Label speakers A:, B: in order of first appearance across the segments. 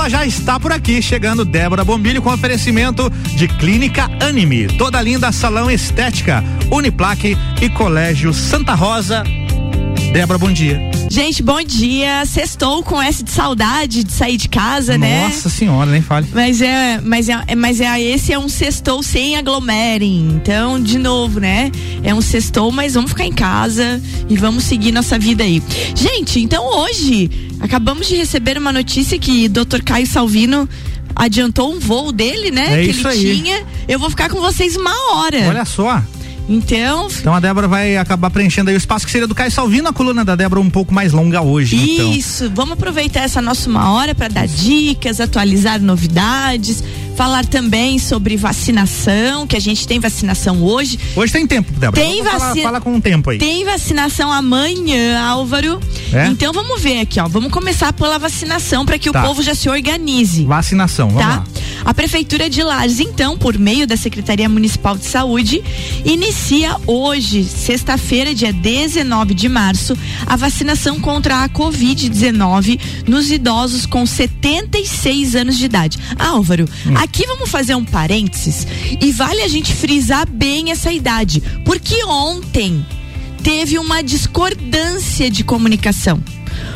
A: ela já está por aqui, chegando Débora Bombilho com oferecimento de Clínica Anime, toda linda salão estética, Uniplaque e Colégio Santa Rosa. Débora, bom dia.
B: Gente, bom dia. Sextou com essa de saudade de sair de casa,
A: Nossa
B: né?
A: Nossa senhora, nem fale.
B: Mas é, mas é, mas é esse é um sextou sem aglomerem. Então, de novo, né? É um sextou, mas vamos ficar em casa e vamos seguir nossa vida aí. Gente, então hoje acabamos de receber uma notícia que Dr. Caio Salvino adiantou um voo dele, né?
A: É
B: que
A: isso
B: ele
A: aí.
B: tinha. Eu vou ficar com vocês uma hora.
A: Olha só.
B: Então,
A: Então a Débora vai acabar preenchendo aí o espaço que seria do Caio Salvino, a coluna da Débora um pouco mais longa hoje. Então.
B: Isso, vamos aproveitar essa nossa uma hora para dar dicas, atualizar novidades, falar também sobre vacinação, que a gente tem vacinação hoje.
A: Hoje tem tempo, Débora.
B: Tem vacina-
A: Fala com o tempo aí.
B: Tem vacinação amanhã, Álvaro.
A: É?
B: Então vamos ver aqui, ó. Vamos começar pela vacinação para que
A: Tá.
B: o povo já se organize.
A: Vacinação, vamos
B: Tá?
A: lá.
B: A Prefeitura de Lages, então, por meio da Secretaria Municipal de Saúde, inicia hoje, sexta-feira, dia 19 de março, a vacinação contra a Covid-19 nos idosos com 76 anos de idade. Álvaro,
A: Hum.
B: aqui vamos fazer um parênteses e vale a gente frisar bem essa idade, porque ontem teve uma discordância de comunicação,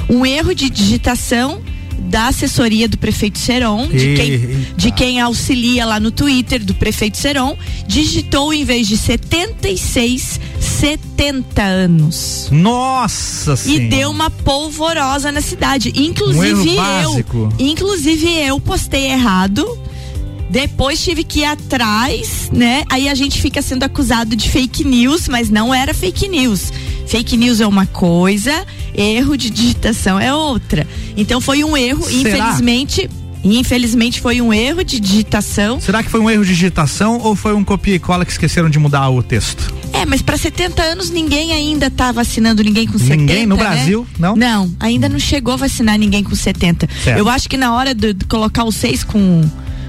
B: um erro de digitação da assessoria do prefeito Seron, de quem, de quem auxilia lá no Twitter do prefeito Seron, digitou em vez de 76, 70 anos.
A: Nossa
B: E
A: senhora.
B: deu uma polvorosa na cidade.
A: Um
B: Inclusive
A: básico.
B: eu. Inclusive eu postei errado. Depois tive que ir atrás, né? Aí a gente fica sendo acusado de fake news, mas não era fake news. Fake news é uma coisa, erro de digitação é outra. Então foi um erro,
A: Será?
B: infelizmente. Infelizmente foi um erro de digitação.
A: Será que foi um erro de digitação ou foi um copia e cola que esqueceram de mudar o texto?
B: É, mas para 70 anos ninguém ainda tá vacinando ninguém com 70.
A: Ninguém no
B: né?
A: Brasil, não?
B: Não, ainda não chegou a vacinar ninguém com 70.
A: Certo.
B: Eu acho que na hora de, de colocar o 6 com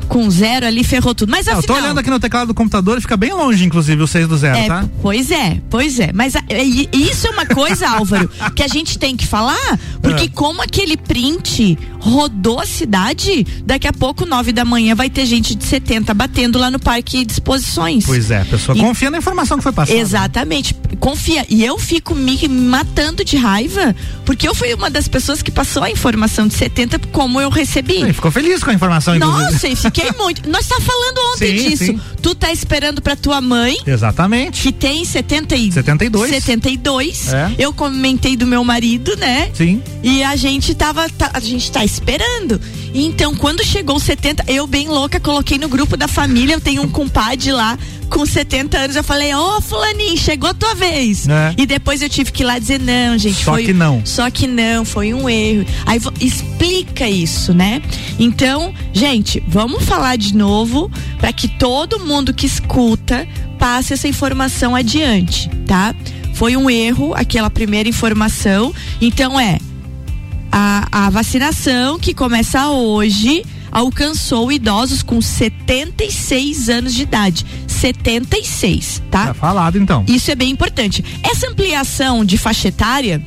B: com zero ali ferrou tudo. Mas
A: Não, eu tô
B: afinal,
A: olhando aqui no teclado do computador e fica bem longe, inclusive, o 6 do zero,
B: é,
A: tá?
B: Pois é, pois é. Mas a- e- e isso é uma coisa, Álvaro, que a gente tem que falar, porque
A: É.
B: como aquele print rodou a cidade, daqui a pouco, nove da manhã, vai ter gente de 70 batendo lá no parque de exposições.
A: Pois é, a pessoa
B: E-
A: confia na informação que foi passada.
B: Exatamente. Confia. E eu fico me matando de raiva, porque eu fui uma das pessoas que passou a informação de 70 como eu recebi.
A: Ficou feliz com a informação, inclusive.
B: Nossa, e fiquei muito. Nós tá falando ontem
A: Sim,
B: disso.
A: sim.
B: Tu tá esperando pra tua mãe,
A: Exatamente.
B: que tem 70 e
A: 72.
B: 72.
A: É.
B: Eu comentei do meu marido, né?
A: Sim.
B: E a gente tava, tá- a gente tá esperando. Então, quando chegou os 70, eu bem louca, coloquei no grupo da família, eu tenho um compadre lá com 70 anos, eu falei, ô fulaninho, chegou a tua vez.
A: É.
B: E depois eu tive que ir lá dizer, não, gente,
A: Só
B: foi...
A: que não.
B: Só que não, foi um erro. Aí explica isso, né? Então, gente, vamos falar de novo para que todo mundo que escuta passe essa informação adiante, tá? Foi um erro aquela primeira informação. Então é a, a vacinação que começa hoje alcançou idosos com 76 anos de idade. 76, tá?
A: Tá falado, então.
B: Isso é bem importante. Essa ampliação de faixa etária,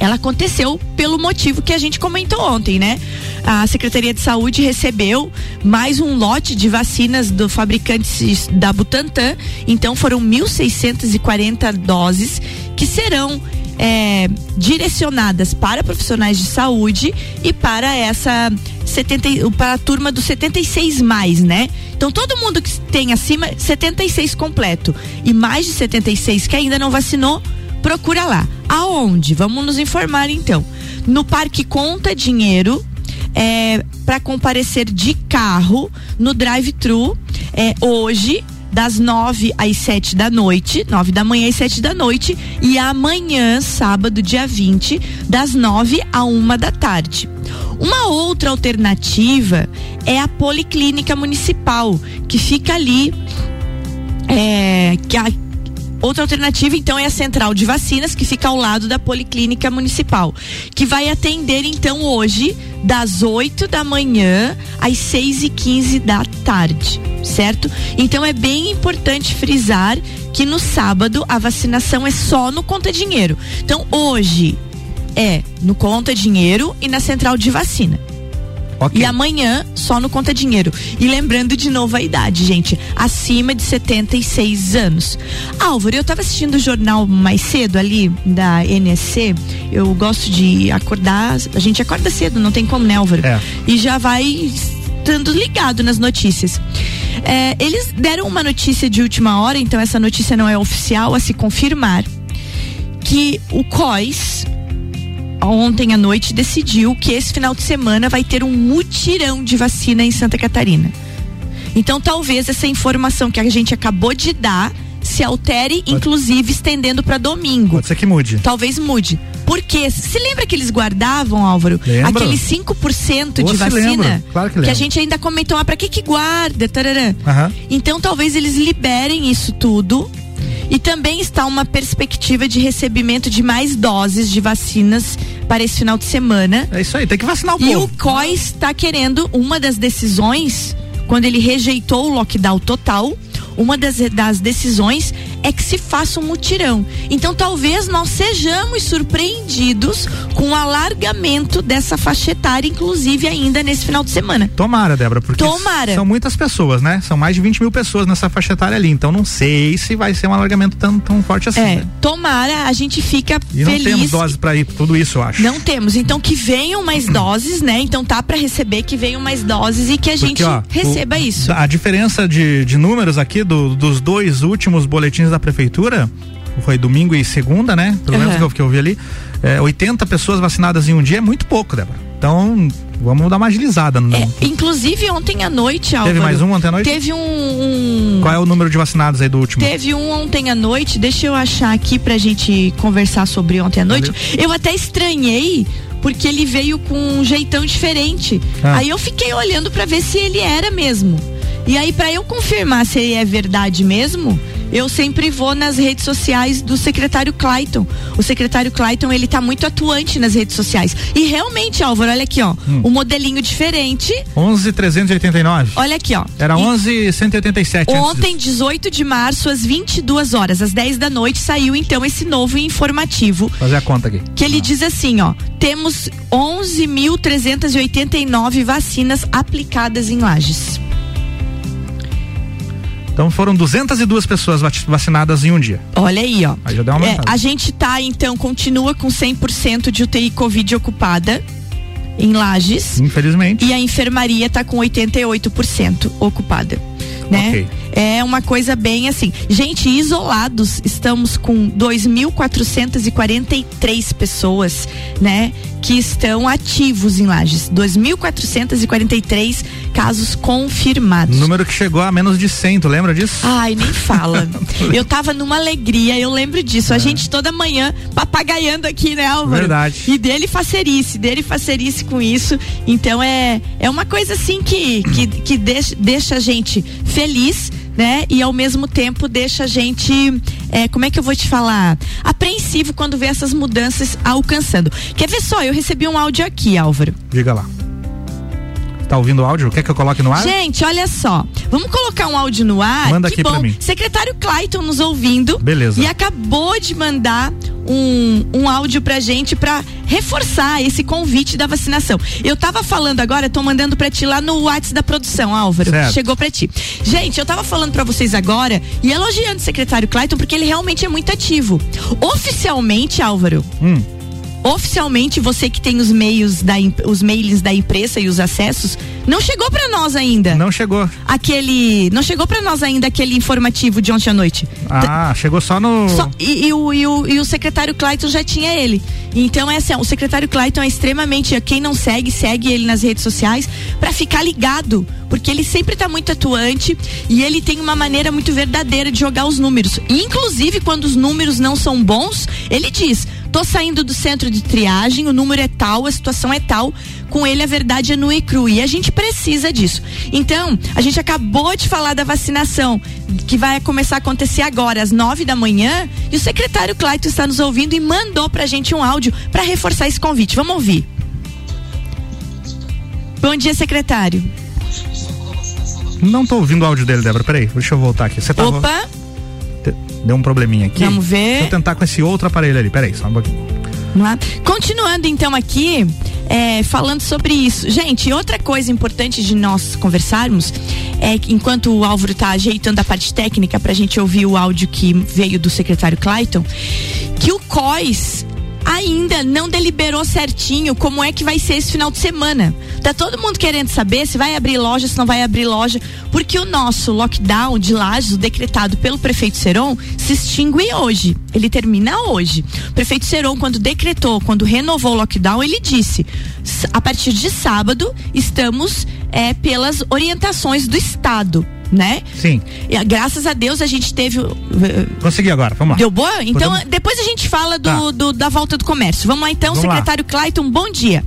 B: ela aconteceu pelo motivo que a gente comentou ontem, né? A Secretaria de Saúde recebeu mais um lote de vacinas do fabricante da Butantan. Então foram 1.640 doses que serão é, direcionadas para profissionais de saúde e para essa 70, e- para a turma dos 76 mais, né? Então todo mundo que tem acima 76 completo e mais de 76 que ainda não vacinou, procura lá. Aonde? Vamos nos informar então. No Parque Conta Dinheiro, é, para comparecer de carro no drive-thru é, hoje das nove às sete da noite, nove da manhã às sete da noite, e amanhã, sábado, dia 20, das nove a uma da tarde. Uma outra alternativa é a Policlínica Municipal, que fica ali. É, que Outra alternativa, então, é a central de vacinas, que fica ao lado da Policlínica Municipal, que vai atender, então, hoje, das 8 da manhã às 6 e 15 da tarde, certo? Então, é bem importante frisar que no sábado a vacinação é só no Conta Dinheiro. Então, hoje é no Conta Dinheiro e na central de vacina. Okay. E amanhã só no Conta Dinheiro. E lembrando de novo a idade, gente, acima de 76 anos. Álvaro, eu tava assistindo o jornal mais cedo ali da NSC. Eu gosto de acordar, a gente acorda cedo, não tem como, né, Álvaro? É. E já vai estando ligado nas notícias. É, eles deram uma notícia de última hora, então essa notícia não é oficial a se confirmar, que o COIS, ontem à noite decidiu que esse final de semana vai ter um mutirão de vacina em Santa Catarina. Então talvez essa informação que a gente acabou de dar se altere, Pode. inclusive estendendo para domingo.
A: Pode ser que mude.
B: Talvez mude. Porque se lembra que eles guardavam, Álvaro,
A: Lembro.
B: aquele 5% de vacina
A: claro que,
B: que, a gente ainda comentou, ah, para que que guarda? Uhum. Então talvez eles liberem isso tudo e também está uma perspectiva de recebimento de mais doses de vacinas para esse final de semana.
A: É isso aí, tem que vacinar o
B: e
A: povo.
B: E o COI está querendo uma das decisões quando ele rejeitou o lockdown total uma das, das decisões é que se faça um mutirão. Então talvez nós sejamos surpreendidos com o alargamento dessa faixa etária, inclusive ainda nesse final de semana.
A: Tomara, Débora, porque
B: Tomara.
A: são muitas pessoas, né? São mais de 20 mil pessoas nessa faixa etária ali. Então não sei se vai ser um alargamento tão, tão forte assim. É,
B: né? tomara, a gente fica
A: e
B: feliz.
A: não temos doses para ir tudo isso, eu acho.
B: Não temos. Então que venham mais doses, né? Então tá para receber que venham mais doses e que a porque, gente ó, receba
A: o,
B: isso.
A: A diferença de, de números aqui do, dos dois últimos boletins da prefeitura, foi domingo e segunda, né? Pelo menos uhum. que eu vi ali. É, 80 pessoas vacinadas em um dia é muito pouco, Débora. Então, vamos dar uma agilizada. No...
B: É, inclusive, ontem à noite, Álvaro.
A: Teve mais um ontem à noite?
B: Teve um, um,
A: Qual é o número de vacinados aí do último?
B: Teve um ontem à noite. Deixa eu achar aqui pra gente conversar sobre ontem à noite. Valeu. Eu até estranhei porque ele veio com um jeitão diferente. Ah. Aí eu fiquei olhando para ver se ele era mesmo. E aí, para eu confirmar se é verdade mesmo, eu sempre vou nas redes sociais do secretário Clayton. O secretário Clayton, ele tá muito atuante nas redes sociais. E realmente, Álvaro, olha aqui, ó, hum. um modelinho diferente.
A: 11,389.
B: Olha aqui, ó.
A: Era 11,187.
B: Ontem, 18 de março, às 22 horas, às 10 da noite, saiu então esse novo informativo.
A: Fazer a conta aqui.
B: Que ele ah. diz assim, ó, temos 11.389 vacinas aplicadas em lajes.
A: Então foram 202 pessoas vacinadas em um dia.
B: Olha aí, ó.
A: Aí já deu uma é,
B: a gente tá, então, continua com 100% de UTI Covid ocupada em Lages.
A: Infelizmente.
B: E a enfermaria tá com 88% ocupada. Né? Okay. É uma coisa bem assim. Gente, isolados, estamos com 2.443 pessoas, né? Que estão ativos em Lages. 2.443 casos confirmados.
A: Número que chegou a menos de 100, tu lembra disso?
B: Ai, nem fala. eu tava numa alegria, eu lembro disso. É. A gente toda manhã papagaiando aqui, né, Álvaro?
A: Verdade.
B: E dele facerice, dele facerice com isso. Então é, é uma coisa assim que, que, que deixa, deixa a gente feliz né? E ao mesmo tempo deixa a gente, é, como é que eu vou te falar? Apreensivo quando vê essas mudanças alcançando. Quer ver só? Eu recebi um áudio aqui, Álvaro.
A: Diga lá. Tá ouvindo o áudio? Quer que eu coloque no ar?
B: Gente, olha só. Vamos colocar um áudio no ar?
A: Manda que aqui bom. pra mim.
B: Secretário Clayton nos ouvindo.
A: Beleza.
B: E acabou de mandar um, um áudio pra gente pra reforçar esse convite da vacinação. Eu tava falando agora, tô mandando pra ti lá no WhatsApp da produção, Álvaro.
A: Certo.
B: Chegou pra ti. Gente, eu tava falando pra vocês agora e elogiando o secretário Clayton porque ele realmente é muito ativo. Oficialmente, Álvaro.
A: Hum
B: oficialmente você que tem os meios da os mails da empresa e os acessos, não chegou para nós ainda.
A: Não chegou.
B: Aquele, não chegou para nós ainda aquele informativo de ontem à noite.
A: Ah, T chegou só no só,
B: e, e, o, e, o, e o secretário Clayton já tinha ele. Então é assim, o secretário Clayton é extremamente, quem não segue, segue ele nas redes sociais para ficar ligado, porque ele sempre tá muito atuante e ele tem uma maneira muito verdadeira de jogar os números. Inclusive quando os números não são bons, ele diz: Tô saindo do centro de triagem, o número é tal, a situação é tal. Com ele a verdade é nua e crua. E a gente precisa disso. Então, a gente acabou de falar da vacinação, que vai começar a acontecer agora, às nove da manhã. E o secretário Clayton está nos ouvindo e mandou pra gente um áudio para reforçar esse convite. Vamos ouvir. Bom dia, secretário.
A: Não tô ouvindo o áudio dele, Débora. Peraí, deixa eu voltar aqui. Você tá
B: Opa!
A: Deu um probleminha aqui.
B: Vamos ver.
A: Deixa eu tentar com esse outro aparelho ali. Peraí, só um pouquinho.
B: Continuando então aqui, é, falando sobre isso. Gente, outra coisa importante de nós conversarmos é que enquanto o Álvaro está ajeitando a parte técnica para a gente ouvir o áudio que veio do secretário Clayton, que o COIS ainda não deliberou certinho como é que vai ser esse final de semana. Tá todo mundo querendo saber se vai abrir loja, se não vai abrir loja, porque o nosso lockdown de Lages, decretado pelo prefeito Seron, se extingue hoje. Ele termina hoje. O prefeito Seron, quando decretou, quando renovou o lockdown, ele disse: a partir de sábado estamos é, pelas orientações do Estado né?
A: Sim.
B: E, graças a Deus a gente teve.
A: Consegui agora, vamos lá.
B: Deu boa? Então Podemos... depois a gente fala do, tá. do, da volta do comércio. Vamos lá então, vamos secretário lá. Clayton, bom dia.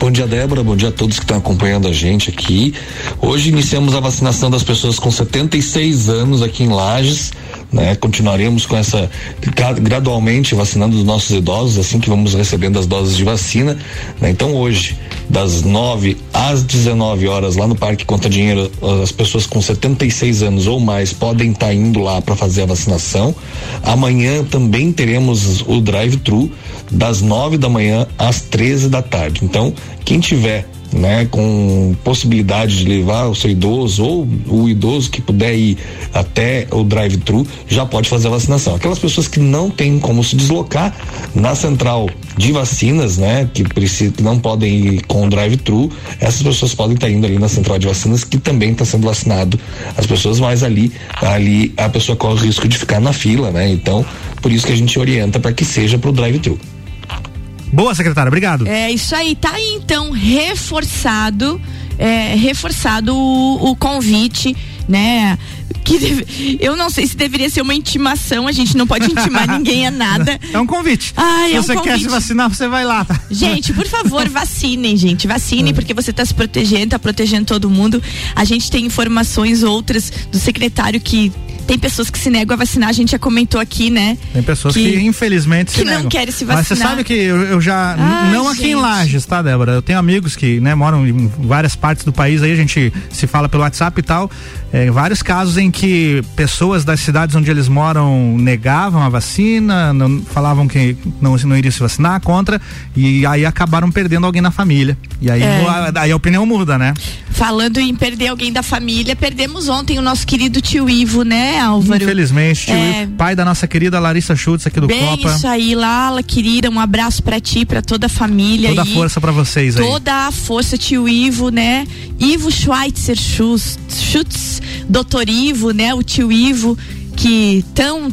C: Bom dia, Débora. Bom dia a todos que estão acompanhando a gente aqui. Hoje iniciamos a vacinação das pessoas com 76 anos aqui em Lages. Né? Continuaremos com essa gradualmente vacinando os nossos idosos assim que vamos recebendo as doses de vacina. Né? Então hoje das 9 às 19 horas lá no Parque Conta Dinheiro, as pessoas com 76 anos ou mais podem estar tá indo lá para fazer a vacinação. Amanhã também teremos o drive-thru das 9 da manhã às 13 da tarde. Então, quem tiver né, com possibilidade de levar o seu idoso ou o idoso que puder ir até o drive-thru já pode fazer a vacinação. Aquelas pessoas que não têm como se deslocar na central de vacinas, né, que precisam, não podem ir com o drive-thru, essas pessoas podem estar indo ali na central de vacinas que também está sendo vacinado as pessoas, mas ali ali a pessoa corre o risco de ficar na fila, né? Então, por isso que a gente orienta para que seja para o drive-thru.
A: Boa, secretária, obrigado.
B: É isso aí, tá aí então reforçado, é, reforçado o, o convite, né? Que deve, eu não sei se deveria ser uma intimação, a gente não pode intimar ninguém a nada.
A: É um convite.
B: Ai,
A: se
B: é um
A: você
B: convite.
A: quer se vacinar, você vai lá. Tá?
B: Gente, por favor, vacinem, gente. Vacinem, é. porque você está se protegendo, está protegendo todo mundo. A gente tem informações outras do secretário que tem pessoas que se negam a vacinar, a gente já comentou aqui, né?
A: Tem pessoas que, que infelizmente
B: que se
A: negam.
B: não querem se vacinar.
A: Mas você sabe que eu, eu já, Ai, não aqui gente. em Lages, tá, Débora? Eu tenho amigos que, né, moram em várias partes do país, aí a gente se fala pelo WhatsApp e tal. É, vários casos em que pessoas das cidades onde eles moram negavam a vacina, não, falavam que não, não iriam se vacinar contra, e aí acabaram perdendo alguém na família. E aí, é. a, aí a opinião muda, né?
B: Falando em perder alguém da família, perdemos ontem o nosso querido tio Ivo, né, Álvaro?
A: Infelizmente, tio é. Ivo, pai da nossa querida Larissa Schultz aqui do
B: Bem
A: Copa.
B: Isso aí, Lala, querida, um abraço para ti, para toda a família.
A: Toda a força para vocês
B: aí. Toda a força, tio Ivo, né? Ivo Schweitzer Schutz, Schutz doutor Ivo, né? O tio Ivo, que tão.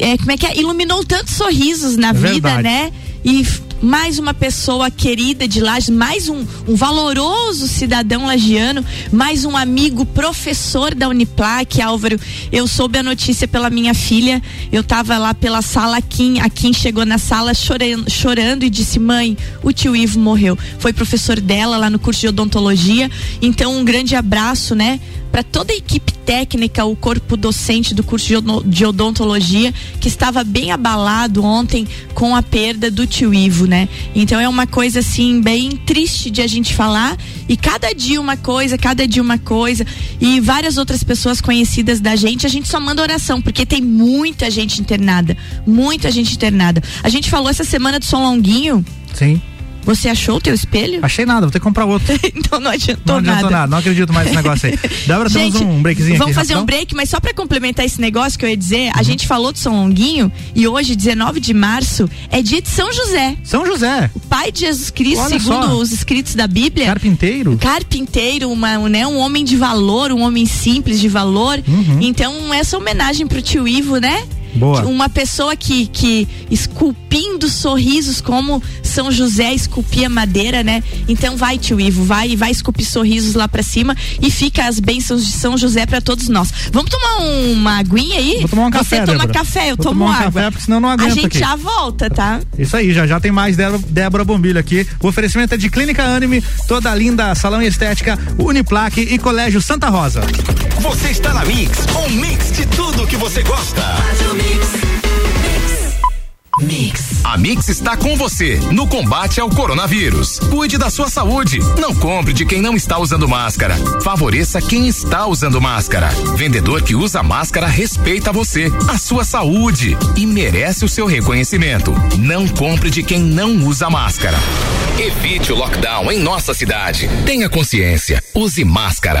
B: É, como é que é? Iluminou tantos sorrisos na é vida, verdade. né? E mais uma pessoa querida de Lages, mais um, um valoroso cidadão lagiano, mais um amigo professor da Uniplac, Álvaro. Eu soube a notícia pela minha filha, eu estava lá pela sala, a Kim, a Kim chegou na sala chorando, chorando e disse: Mãe, o tio Ivo morreu. Foi professor dela lá no curso de odontologia. Então, um grande abraço, né? para toda a equipe técnica, o corpo docente do curso de odontologia, que estava bem abalado ontem com a perda do tio Ivo, né? Então é uma coisa assim bem triste de a gente falar e cada dia uma coisa, cada dia uma coisa e várias outras pessoas conhecidas da gente, a gente só manda oração, porque tem muita gente internada, muita gente internada. A gente falou essa semana do São Longuinho.
A: Sim.
B: Você achou o teu espelho?
A: Achei nada, vou ter que comprar outro.
B: então não adiantou
A: nada. Não adiantou nada. não acredito mais nesse negócio aí. Débora, temos um breakzinho
B: Vamos
A: aqui,
B: fazer um break, mas só para complementar esse negócio que eu ia dizer, uhum. a gente falou de São Longuinho e hoje, 19 de março, é dia de São José.
A: São José.
B: O pai de Jesus Cristo, Olha segundo só. os escritos da Bíblia.
A: Carpinteiro.
B: Carpinteiro, uma, né, um homem de valor, um homem simples de valor. Uhum. Então, essa homenagem pro tio Ivo, né?
A: Boa.
B: Uma pessoa que, que esculpindo sorrisos como São José esculpia madeira, né? Então vai, tio Ivo, vai vai esculpir sorrisos lá para cima e fica as bênçãos de São José para todos nós. Vamos tomar uma aguinha aí?
A: Vou tomar um café,
B: Você
A: toma
B: Débora. café, eu
A: Vou
B: tomo
A: tomar um
B: água.
A: Café, porque senão não aguento
B: A gente
A: aqui.
B: já volta, tá?
A: Isso aí, já já tem mais Débora, Débora Bombilho aqui. O oferecimento é de Clínica Anime, toda linda, salão e estética, Uniplaque e Colégio Santa Rosa.
D: Você está na Mix, um mix de tudo que você gosta. Mix. A Mix está com você no combate ao coronavírus. Cuide da sua saúde. Não compre de quem não está usando máscara. Favoreça quem está usando máscara. Vendedor que usa máscara respeita você, a sua saúde e merece o seu reconhecimento. Não compre de quem não usa máscara. Evite o lockdown em nossa cidade. Tenha consciência. Use máscara.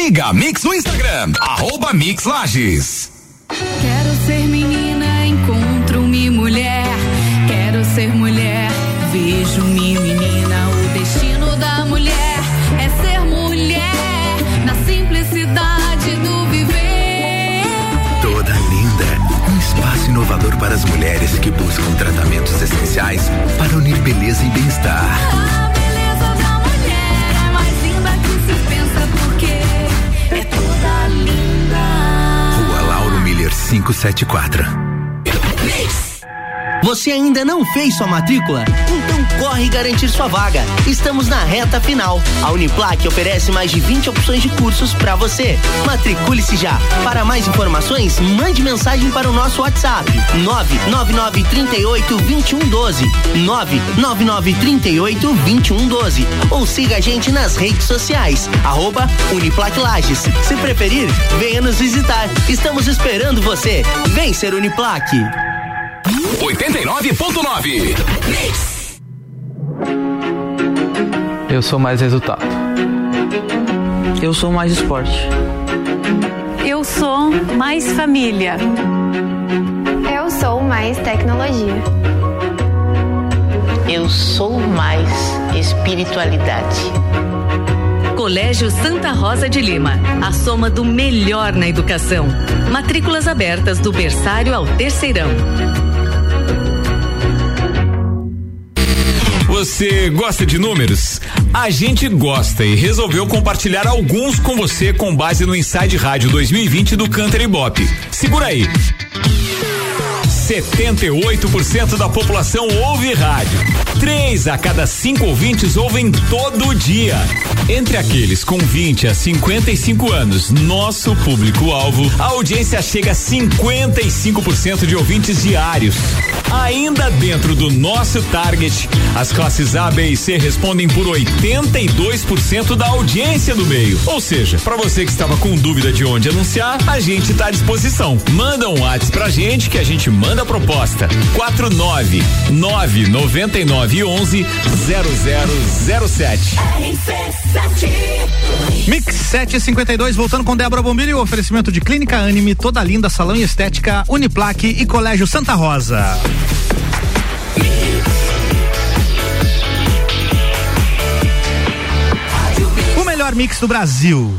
D: Siga a Mix no Instagram, arroba Mix Lages.
E: Quero ser menina, encontro-me mulher. Quero ser mulher, vejo-me menina. O destino da mulher é ser mulher, na simplicidade do viver.
F: Toda linda, um espaço inovador para as mulheres que buscam tratamentos essenciais para unir beleza e bem-estar.
E: A
F: 574.
G: Você ainda não fez sua matrícula? Então corre garantir sua vaga. Estamos na reta final. A Uniplac oferece mais de 20 opções de cursos para você. Matricule-se já. Para mais informações, mande mensagem para o nosso WhatsApp: 99938 2112. 99938 2112. Ou siga a gente nas redes sociais. Arroba Uniplac Lages. Se preferir, venha nos visitar. Estamos esperando você. Vem ser Uniplac.
D: 89.9.
H: Eu sou mais resultado.
I: Eu sou mais esporte.
J: Eu sou mais família.
K: Eu sou mais tecnologia.
L: Eu sou mais espiritualidade.
M: Colégio Santa Rosa de Lima, a soma do melhor na educação. Matrículas abertas do berçário ao terceirão.
N: Você gosta de números? A gente gosta e resolveu compartilhar alguns com você com base no Inside Rádio 2020 do Canter Bop. Segura aí. 78% da população ouve rádio. Três a cada cinco ouvintes ouvem todo dia. Entre aqueles com 20 a 55 anos, nosso público-alvo, a audiência chega a 55% de ouvintes diários. Ainda dentro do nosso target, as classes A, B e C respondem por 82% da audiência do meio. Ou seja, para você que estava com dúvida de onde anunciar, a gente está à disposição. Manda um WhatsApp pra gente que a gente manda a proposta. 49 999 11 0007.
A: Mix 752, voltando com Débora Bombilho o oferecimento de Clínica Anime, toda linda, salão e estética, Uniplaque e Colégio Santa Rosa. O melhor mix do Brasil.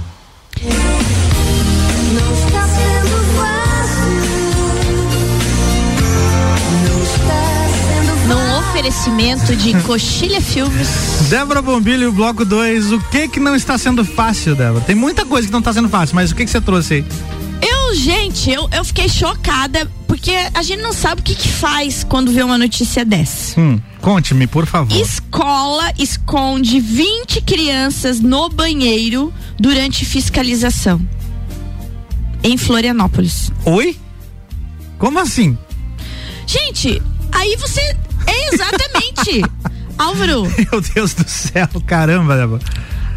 B: Oferecimento de Coxilha Filmes.
A: Débora Bombilho, bloco 2. O que que não está sendo fácil, Débora? Tem muita coisa que não está sendo fácil, mas o que que você trouxe aí?
B: Eu, gente, eu, eu fiquei chocada porque a gente não sabe o que que faz quando vê uma notícia dessa.
A: Hum, conte-me, por favor.
B: Escola esconde 20 crianças no banheiro durante fiscalização. Em Florianópolis.
A: Oi? Como assim?
B: Gente, aí você. Exatamente. Álvaro.
A: Meu Deus do céu, caramba, Débora.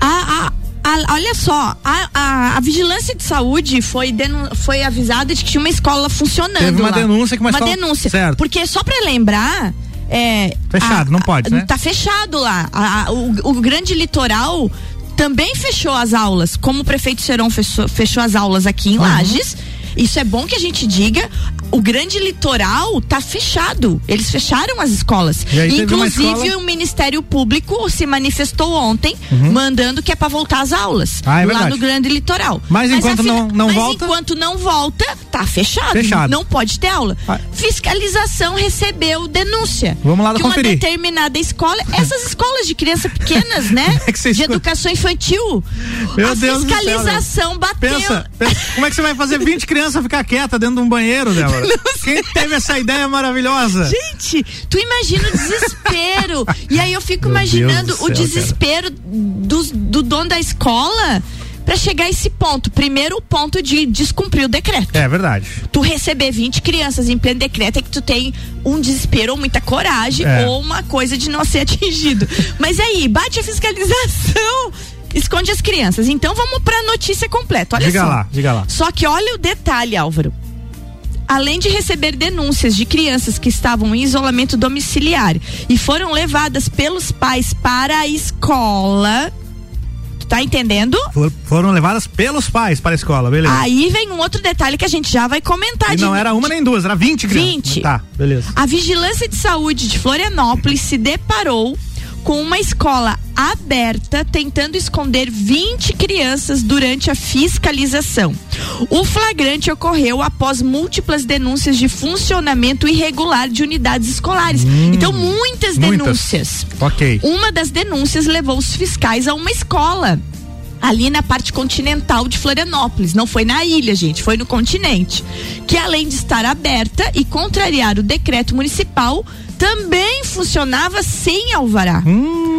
B: A, a, a, olha só, a, a, a, vigilância de saúde foi, denu, foi avisada de que tinha uma escola funcionando.
A: Teve uma
B: lá.
A: denúncia que uma,
B: uma
A: escola...
B: denúncia.
A: Certo.
B: Porque só pra lembrar. É,
A: Fechado, não pode, né?
B: Tá fechado lá. o, o grande litoral também fechou as aulas. Como o prefeito Serão fechou, fechou as aulas aqui em uhum. Lages. Isso é bom que a gente diga. O grande litoral tá fechado. Eles fecharam as escolas. Inclusive,
A: escola-
B: o Ministério Público se manifestou ontem,
A: Uhum.
B: mandando que é para voltar às aulas.
A: Ah, é
B: lá no grande litoral.
A: Mas enquanto
B: afina-
A: não- não
B: mas
A: volta-
B: enquanto não volta, tá fechado.
A: Fechado.
B: Não pode ter aula.
A: Ah.
B: Fiscalização recebeu denúncia.
A: Vamos lá
B: que
A: conferir.
B: uma determinada escola, essas escolas de criança pequenas, né?
A: é
B: de
A: escuta?
B: educação infantil.
A: Meu
B: a
A: Deus do céu,
B: fiscalização bateu.
A: Pensa, pensa, como é que você vai fazer 20 crianças ficar quieta dentro de um banheiro, Débora? Quem teve essa ideia maravilhosa?
B: Gente, tu imagina o desespero. e aí eu fico
A: Meu
B: imaginando
A: do
B: o
A: céu,
B: desespero dos- do, dono da escola pra chegar a esse ponto. Primeiro, o ponto de descumprir o decreto.
A: É verdade.
B: Tu receber 20 crianças em pleno decreto é que tu tem um desespero ou muita coragem
A: É.
B: ou uma coisa de não ser atingido. Mas aí, bate a fiscalização. Esconde as crianças. Então vamos pra notícia completa. Olha
A: Diga
B: só.
A: lá, diga lá.
B: Só que olha o detalhe, Álvaro. Além de receber denúncias de crianças que estavam em isolamento domiciliar e foram levadas pelos pais para a escola. Tá entendendo?
A: For- foram levadas pelos pais para a escola, beleza.
B: Aí vem um outro detalhe que a gente já vai comentar.
A: e
B: de-
A: não era uma nem duas, era 20 crianças.
B: 20.
A: Tá, beleza.
B: A Vigilância de Saúde de Florianópolis se deparou com uma escola aberta tentando esconder 20 crianças durante a fiscalização. O flagrante ocorreu após múltiplas denúncias de funcionamento irregular de unidades escolares. então, muitas
A: Hum, muitas.
B: denúncias.
A: Ok.
B: Uma das denúncias levou os fiscais a uma escola. Ali na parte continental de Florianópolis. Não foi na ilha, gente, foi no continente. Que além de estar aberta e contrariar o decreto municipal, também funcionava sem alvará.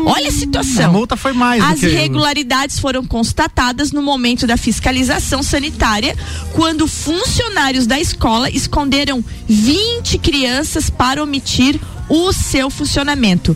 B: Olha a situação.
A: Hum, A multa foi mais
B: As irregularidades foram constatadas no momento da fiscalização sanitária, quando funcionários da escola esconderam 20 crianças para omitir o seu funcionamento.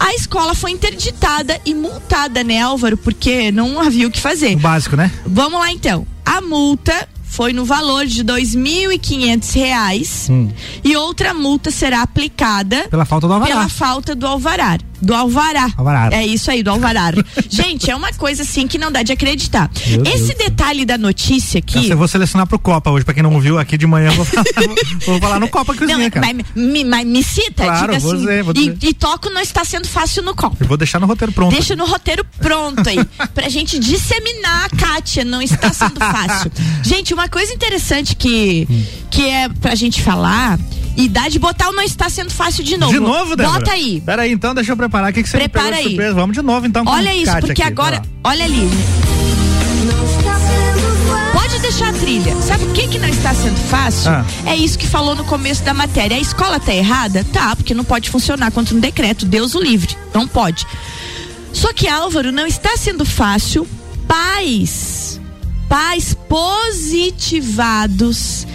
B: A escola foi interditada e multada, né, Álvaro? Porque não havia o que fazer.
A: O básico, né?
B: Vamos lá então. A multa foi no valor de 2.500 reais
A: Hum.
B: e outra multa será aplicada
A: Pela falta do alvará.
B: pela falta do alvará. Do alvará.
A: Alvará.
B: É isso aí, do alvará. Gente, é uma coisa assim que não dá de acreditar.
A: Meu
B: Esse
A: Deus.
B: detalhe da notícia aqui.
A: Essa eu vou selecionar pro Copa hoje, pra quem não ouviu aqui de manhã, eu vou falar, vou falar no Copa Cozinha,
B: Não,
A: cara.
B: mas, me, mas me cita,
A: Claro,
B: diga
A: vou
B: assim.
A: dizer, vou
B: e,
A: dizer.
B: e toco não está sendo fácil no copo.
A: Eu vou deixar no roteiro pronto.
B: Deixa no roteiro pronto aí, pra gente disseminar a Kátia, não está sendo fácil. Gente, uma coisa interessante que, que é pra gente falar, e dá de botar o não está sendo fácil de novo.
A: De novo, Débora?
B: Bota aí.
A: Pera aí, então, deixa eu preparar. O que, que você
B: Prepara aí.
A: surpresa? Vamos de novo, então.
B: Olha isso,
A: Kátia
B: porque
A: aqui,
B: agora, olha ali. Pode deixar a trilha. Sabe o que que não está sendo fácil?
A: Ah.
B: É isso que falou no começo da matéria. A escola tá errada? Tá, porque não pode funcionar contra um decreto. Deus o livre. Não pode. Só que, Álvaro, não está sendo fácil pais, pais positivados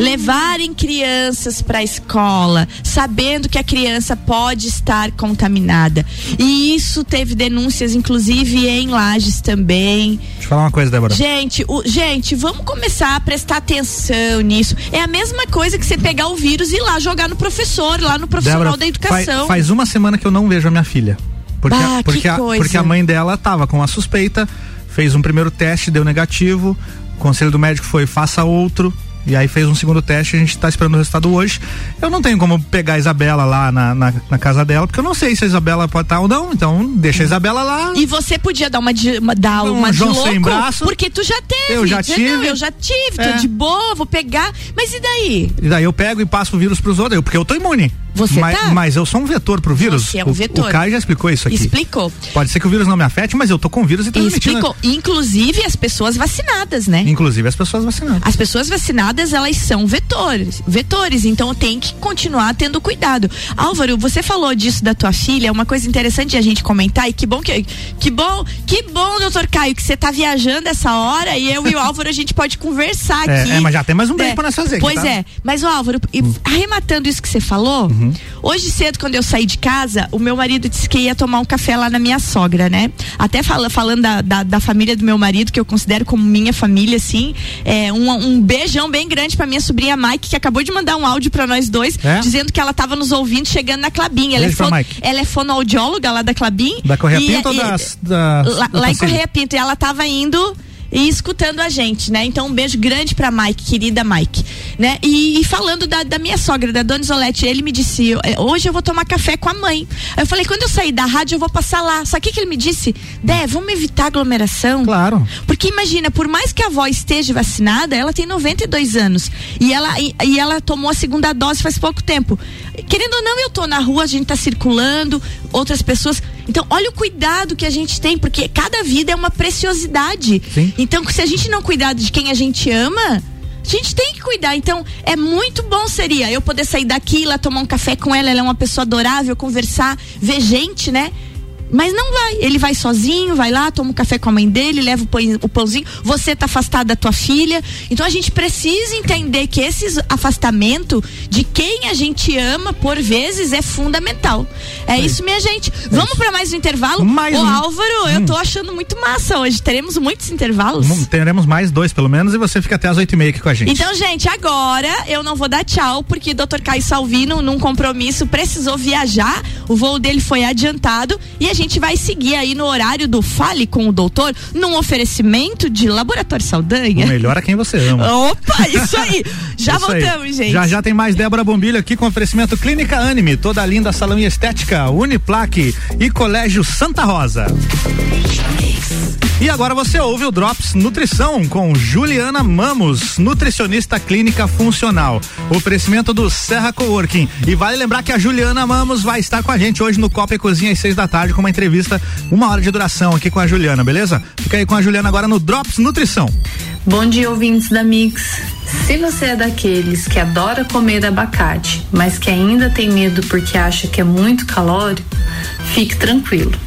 B: levarem crianças para a escola, sabendo que a criança pode estar contaminada. E isso teve denúncias, inclusive em Lages também.
A: Deixa eu falar uma coisa, Débora.
B: Gente, o- gente, vamos começar a prestar atenção nisso. É a mesma coisa que você pegar o vírus e ir lá jogar no professor, lá no profissional
A: Débora,
B: da educação.
A: Faz, faz uma semana que eu não vejo a minha filha. Porque, a-
B: Bah, que
A: porque, a,
B: coisa.
A: porque a mãe dela tava com a suspeita, fez um primeiro teste, deu negativo. O conselho do médico foi faça outro. E aí fez um segundo teste, a gente tá esperando o resultado hoje. Eu não tenho como pegar a Isabela lá na, na, na casa dela, porque eu não sei se a Isabela pode estar ou não. Então, deixa a Isabela lá.
B: E você podia dar uma de, uma, dar
A: Um
B: uma de louco,
A: sem braço.
B: porque tu já teve.
A: Eu já tive.
B: Não, eu já tive,
A: É.
B: tô de boa, vou pegar. Mas e daí?
A: E daí eu pego e passo o vírus pros outros, porque eu tô imune.
B: Você
A: mas,
B: tá?
A: mas eu sou um vetor pro vírus.
B: Você é um
A: O-
B: vetor.
A: O Caio já explicou isso aqui.
B: Explicou.
A: Pode ser que o vírus não me afete, mas eu tô com o vírus e transmitindo.
B: Explicou. Inclusive as pessoas vacinadas, né?
A: Inclusive as pessoas vacinadas.
B: As pessoas vacinadas, elas são vetores, vetores, então tem que continuar tendo cuidado. Álvaro, você falou disso da tua filha, é uma coisa interessante a gente comentar e que bom que que bom, que bom, doutor Caio, que você tá viajando essa hora e eu e o Álvaro a gente pode conversar
A: É,
B: aqui.
A: é, mas já tem mais um beijo
B: É,
A: pra nós fazer
B: Pois
A: tá? Hum.
B: é, mas o Álvaro, e arrematando isso que você falou,
A: Uhum.
B: hoje cedo quando eu saí de casa, o meu marido disse que ia tomar um café lá na minha sogra, né? Até fala, falando da, da, da família do meu marido, que eu considero como minha família, assim, é, um, um beijão bem grande pra minha sobrinha Mike, que acabou de mandar um áudio pra nós dois,
A: É?
B: dizendo que ela tava nos ouvindo chegando na Clabin. Ela, é
A: Mike.
B: ela é fonoaudióloga lá da Clabin.
A: Da Correia
B: e-
A: Pinto ou
B: e-
A: das, da,
B: lá,
A: do
B: lá em? Correia Pinto. E ela tava indo e escutando a gente, né? Então um beijo grande pra Mike, querida Mike. né? E, e falando da, da minha sogra, da Dona Isolete, ele me disse, "Eu- é, hoje eu vou tomar café com a mãe. Eu falei, quando eu sair da rádio, eu vou passar lá. Sabe o que, que ele me disse? Dé, vamos evitar aglomeração.
A: Claro.
B: Porque imagina, por mais que a avó esteja vacinada, ela tem 92 anos. E ela, e, e ela tomou a segunda dose faz pouco tempo. Querendo ou não, eu tô na rua, a gente tá circulando, outras pessoas. Então, olha o cuidado que a gente tem, porque cada vida é uma preciosidade. Então, se a gente não cuidar de quem a gente ama, a gente tem que cuidar. Então, é muito bom seria eu poder sair daqui, lá tomar um café com ela, ela é uma pessoa adorável, conversar, ver gente, né? Mas não vai. Ele vai sozinho, vai lá, toma um café com a mãe dele, leva o, o pãozinho. Você tá afastado da tua filha. Então a gente precisa entender que esse afastamento de quem a gente ama, por vezes, é fundamental. É isso, minha gente. Vamos para mais um intervalo?
A: Mais
B: Ô,
A: um.
B: Álvaro, eu tô achando muito massa hoje. Teremos muitos intervalos.
A: Hum, Teremos mais dois, pelo menos, e você fica até as oito e meia aqui com a gente.
B: Então, gente, agora eu não vou dar tchau, porque Dr. Caio Salvino, num compromisso, precisou viajar. O voo dele foi adiantado e a gente vai seguir aí no horário do Fale com o Doutor, num oferecimento de Laboratório Saldanha.
A: O melhor é quem você ama.
B: Opa, isso aí. Já
A: Isso aí.
B: voltamos, gente.
A: Já já tem mais Débora Bombilho aqui com oferecimento Clínica Anime, toda linda salão e estética, Uniplaque e Colégio Santa Rosa. E agora você ouve o Drops Nutrição com Juliana Mamos, nutricionista clínica funcional. Oferecimento do Serra Coworking. E vale lembrar que a Juliana Mamos vai estar com a gente hoje no Copa e Cozinha às seis da tarde com uma entrevista, uma hora de duração aqui com a Juliana, beleza? Fica aí com a Juliana agora no Drops Nutrição.
O: Bom dia, ouvintes da Mix. Se você é daqueles que adora comer abacate, mas que ainda tem medo porque acha que é muito calórico, fique tranquilo.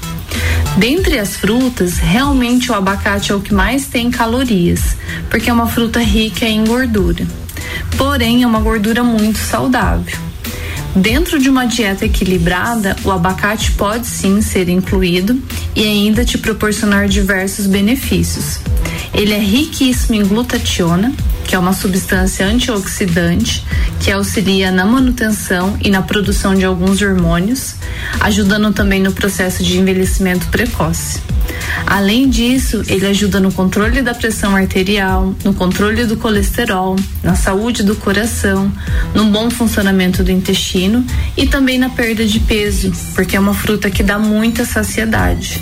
O: Dentre as frutas, realmente o abacate é o que mais tem calorias, porque é uma fruta rica em gordura. Porém, é uma gordura muito saudável. Dentro de uma dieta equilibrada, o abacate pode sim ser incluído e ainda te proporcionar diversos benefícios. Ele é riquíssimo em glutationa, que é uma substância antioxidante que auxilia na manutenção e na produção de alguns hormônios, ajudando também no processo de envelhecimento precoce. Além disso, ele ajuda no controle da pressão arterial, no controle do colesterol, na saúde do coração, no bom funcionamento do intestino e também na perda de peso, porque é uma fruta que dá muita saciedade.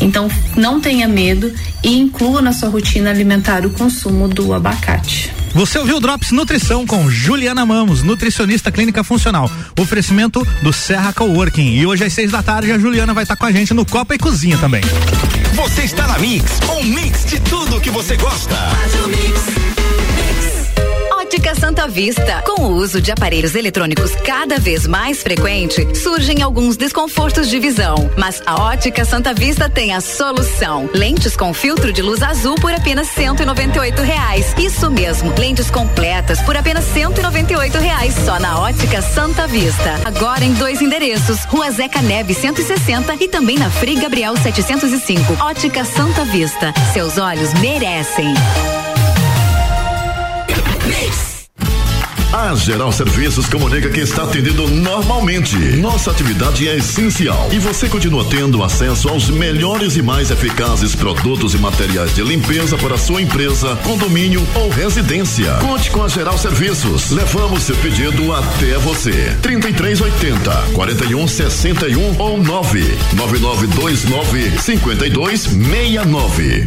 O: Então, não tenha medo e inclua na sua rotina alimentar o consumo do abacate.
A: Você ouviu o Drops Nutrição com Juliana Mamos, nutricionista clínica funcional. Oferecimento do Serra Coworking. E hoje às seis da tarde a Juliana vai estar com a gente no Copa e Cozinha também.
P: Você está na Mix, um mix de tudo que você gosta.
M: Ótica Santa Vista. Com o uso de aparelhos eletrônicos cada vez mais frequente, surgem alguns desconfortos de visão. Mas a Ótica Santa Vista tem a solução. Lentes com filtro de luz azul por apenas 198 reais. Isso mesmo, lentes completas por apenas 198 reais só na Ótica Santa Vista. Agora em dois endereços, Rua Zeca Neves 160 e também na Frei Gabriel 705. Ótica Santa Vista. Seus olhos merecem.
Q: A Geral Serviços comunica que está atendendo normalmente. Nossa atividade é essencial e você continua tendo acesso aos melhores e mais eficazes produtos e materiais de limpeza para sua empresa, condomínio ou residência. Conte com a Geral Serviços. Levamos seu pedido até você. 3380 4161 ou 99929 5269.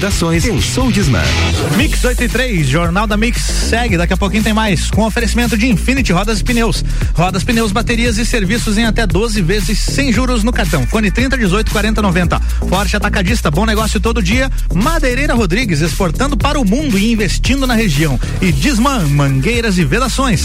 P: Pensou Disman.
A: Mix 83, Jornal da Mix segue. Daqui a pouquinho tem mais. Com oferecimento de Infinity Rodas e Pneus. Rodas, pneus, baterias e serviços em até 12 vezes sem juros no cartão. Fone 30 18 40 90. Forte Atacadista, bom negócio todo dia. Madeireira Rodrigues, exportando para o mundo e investindo na região. E Disman, mangueiras e vedações.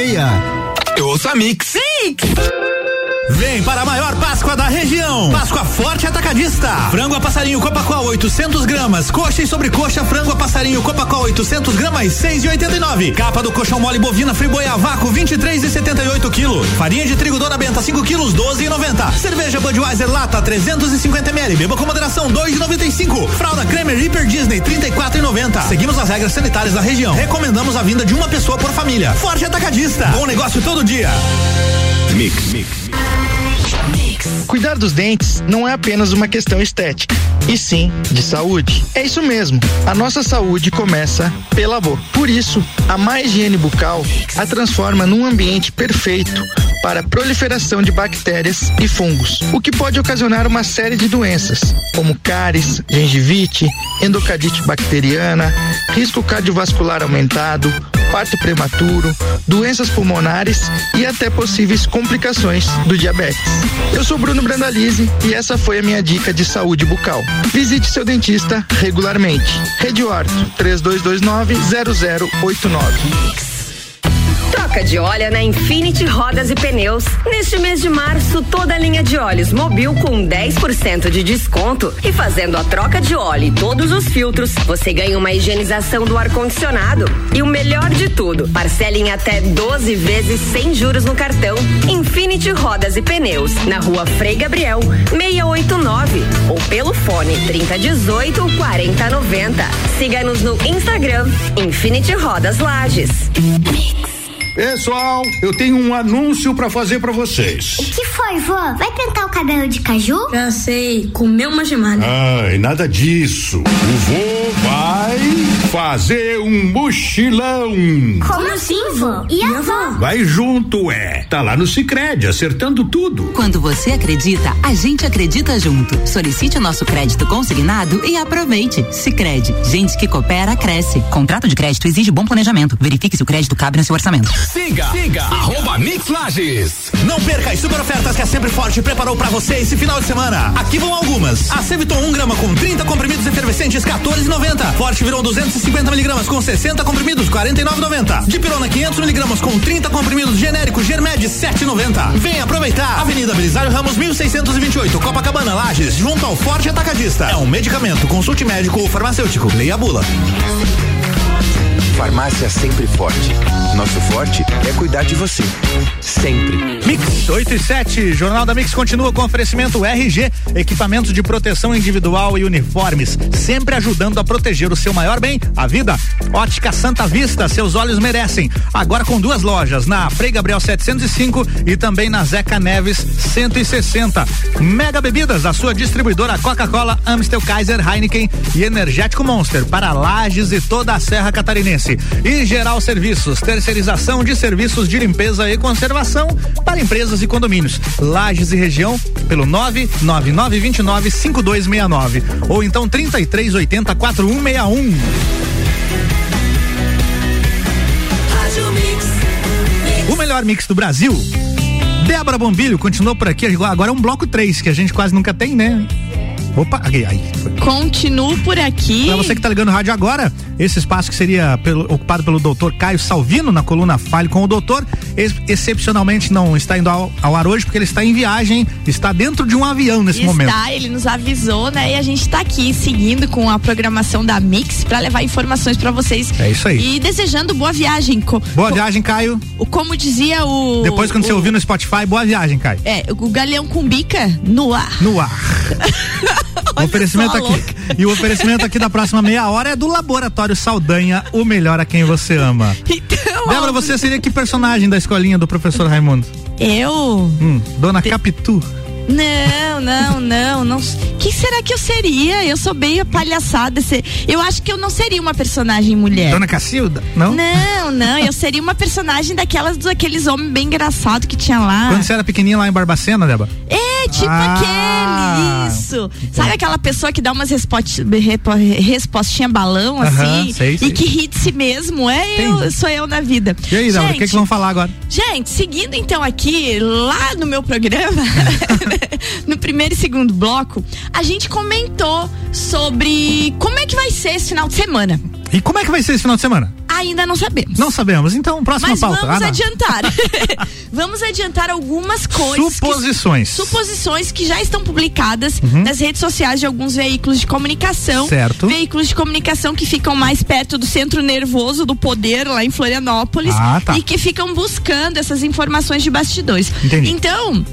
R: Eu ouço a Mix.
B: Mix!
A: Vem para a maior Páscoa da região. Páscoa Forte Atacadista. Frango a passarinho Copacol 800 gramas. Coxa e sobrecoxa frango a passarinho Copacol 800 gramas 6,89. Capa do colchão mole bovina friboi a vácuo 23,78 kg. Farinha de trigo Dona Benta 5 quilos 12,90. Cerveja Budweiser lata 350 ml. Beba com moderação 2,95. Fralda Cremer Hyper Disney 34,90. Seguimos as regras sanitárias da região. Recomendamos a vinda de uma pessoa por família. Forte Atacadista. Bom negócio todo dia.
R: Mix. Mix.
S: Cuidar dos dentes não é apenas uma questão estética, e sim de saúde. É isso mesmo, a nossa saúde começa pela boca. Por isso, a má higiene bucal a transforma num ambiente perfeito para a proliferação de bactérias e fungos, o que pode ocasionar uma série de doenças, como cáries, gengivite, endocardite bacteriana, risco cardiovascular aumentado, parto prematuro, doenças pulmonares e até possíveis complicações do diabetes. Eu sou Bruno Brandalize e essa foi a minha dica de saúde bucal. Visite seu dentista regularmente. Rede Horto 3229 0089.
T: Troca de óleo na Infinity Rodas e Pneus. Neste mês de março, toda a linha de óleos Mobil com 10% de desconto e fazendo a troca de óleo e todos os filtros, você ganha uma higienização do ar-condicionado. E o melhor de tudo, parcela em até 12 vezes sem juros no cartão. Infinity Rodas e Pneus, na rua Frei Gabriel, 689 ou pelo fone 3018 4090. Siga-nos no Instagram, Infinity Rodas Lages.
U: Pessoal, eu tenho um anúncio pra fazer pra vocês.
V: O que foi, vó? Vai pintar o cabelo de caju?
W: Já sei, comeu uma gemada.
U: Ai, nada disso. O vô vai fazer um mochilão.
V: Como assim, vô? E a avó?
U: Vai junto, é. Tá lá no Sicredi, acertando tudo.
X: Quando você acredita, a gente acredita junto. Solicite o nosso crédito consignado e aproveite. Sicredi, gente que coopera cresce. Contrato de crédito exige bom planejamento. Verifique se o crédito cabe no seu orçamento.
R: Siga, siga, arroba Mix Lages.
A: Não perca as super ofertas que a Sempre Forte preparou pra você esse final de semana. Aqui vão algumas. A Ceviton 1 grama com 30 comprimidos efervescentes, 14,90. Forte Virou 250 miligramas com 60 comprimidos, 49,90. Dipirona 500 miligramas com 30 comprimidos genérico Germed, 7,90. Vem aproveitar. Avenida Belisário Ramos 1628, Copacabana, Lages, junto ao Forte Atacadista. É um medicamento. Consulte médico ou farmacêutico. Leia a bula.
F: Farmácia Sempre Forte. Nosso forte é cuidar de você. Sempre.
A: Mix 8 e 7, Jornal da Mix continua com oferecimento RG, equipamentos de proteção individual e uniformes, sempre ajudando a proteger o seu maior bem, a vida. Ótica Santa Vista, seus olhos merecem. Agora com duas lojas, na Frei Gabriel 705 e também na Zeca Neves 160. Mega Bebidas, a sua distribuidora Coca-Cola, Amstel Kaiser, Heineken e Energético Monster para Lages e toda a Serra Catarinense. E Geral Serviços, terceirização de serviços de limpeza e conservação para empresas e condomínios. Lages e região pelo 99929 5269 ou então 3380 4161. O melhor mix do Brasil. Débora Bombilho continuou por aqui. Agora é um bloco 3, que a gente quase nunca tem, né? Opa, aí, aí. foi.
B: Continuo por aqui.
A: Pra você que tá ligando o rádio agora, esse espaço que seria pelo- ocupado pelo doutor Caio Salvino na coluna Fale com o Doutor, ex- excepcionalmente não está indo ao, ao ar hoje porque ele está em viagem, está dentro de um avião nesse
B: Está,
A: momento.
B: ele nos avisou, né? E a gente tá aqui seguindo com a programação da Mix pra levar informações pra vocês.
A: É isso aí.
B: E desejando boa viagem. Co-
A: Boa viagem, Caio.
B: o- Como dizia o.
A: Depois, quando
B: o,
A: você ouvir no Spotify, boa viagem, Caio.
B: É, o galeão com bica no ar.
A: No ar. o oferecimento aqui.
B: Louca.
A: E o oferecimento aqui da próxima meia hora é do Laboratório Saldanha, o melhor a quem você ama.
B: Então,
A: Débora, você seria que personagem da escolinha do professor Raimundo?
B: Eu?
A: Hum, Dona Capitu.
B: Não, não, não, não. Que será que eu seria? Eu sou bem palhaçada. Eu acho que eu não seria uma personagem mulher.
A: Dona Cacilda? Não?
B: Não, não. Eu seria uma personagem daquelas daqueles homens bem engraçados que tinha lá.
A: Quando você era pequenininha lá em Barbacena, Débora?
B: É, tipo ah, aquele, isso. Sabe aquela pessoa que dá umas respostinha balão, assim?
A: sei, sei.
B: E que ri de si mesmo. É eu, sou eu na vida.
A: E aí, Débora, o que, que vão falar agora?
B: Gente, seguindo então aqui, lá no meu programa, no primeiro e segundo bloco, a gente comentou sobre como é que vai ser esse final de semana.
A: E como é que vai ser esse final de semana?
B: Ainda não sabemos.
A: Não sabemos. Então, próxima
B: Mas
A: pauta.
B: Vamos
A: ah,
B: adiantar. vamos adiantar algumas coisas.
A: Suposições.
B: Que, suposições que já estão publicadas uhum. nas redes sociais de alguns veículos de comunicação.
A: Certo.
B: Veículos de comunicação que ficam mais perto do centro nervoso do poder lá em Florianópolis.
A: Ah, tá.
B: E que ficam buscando essas informações de bastidores.
A: Entendi.
B: Então,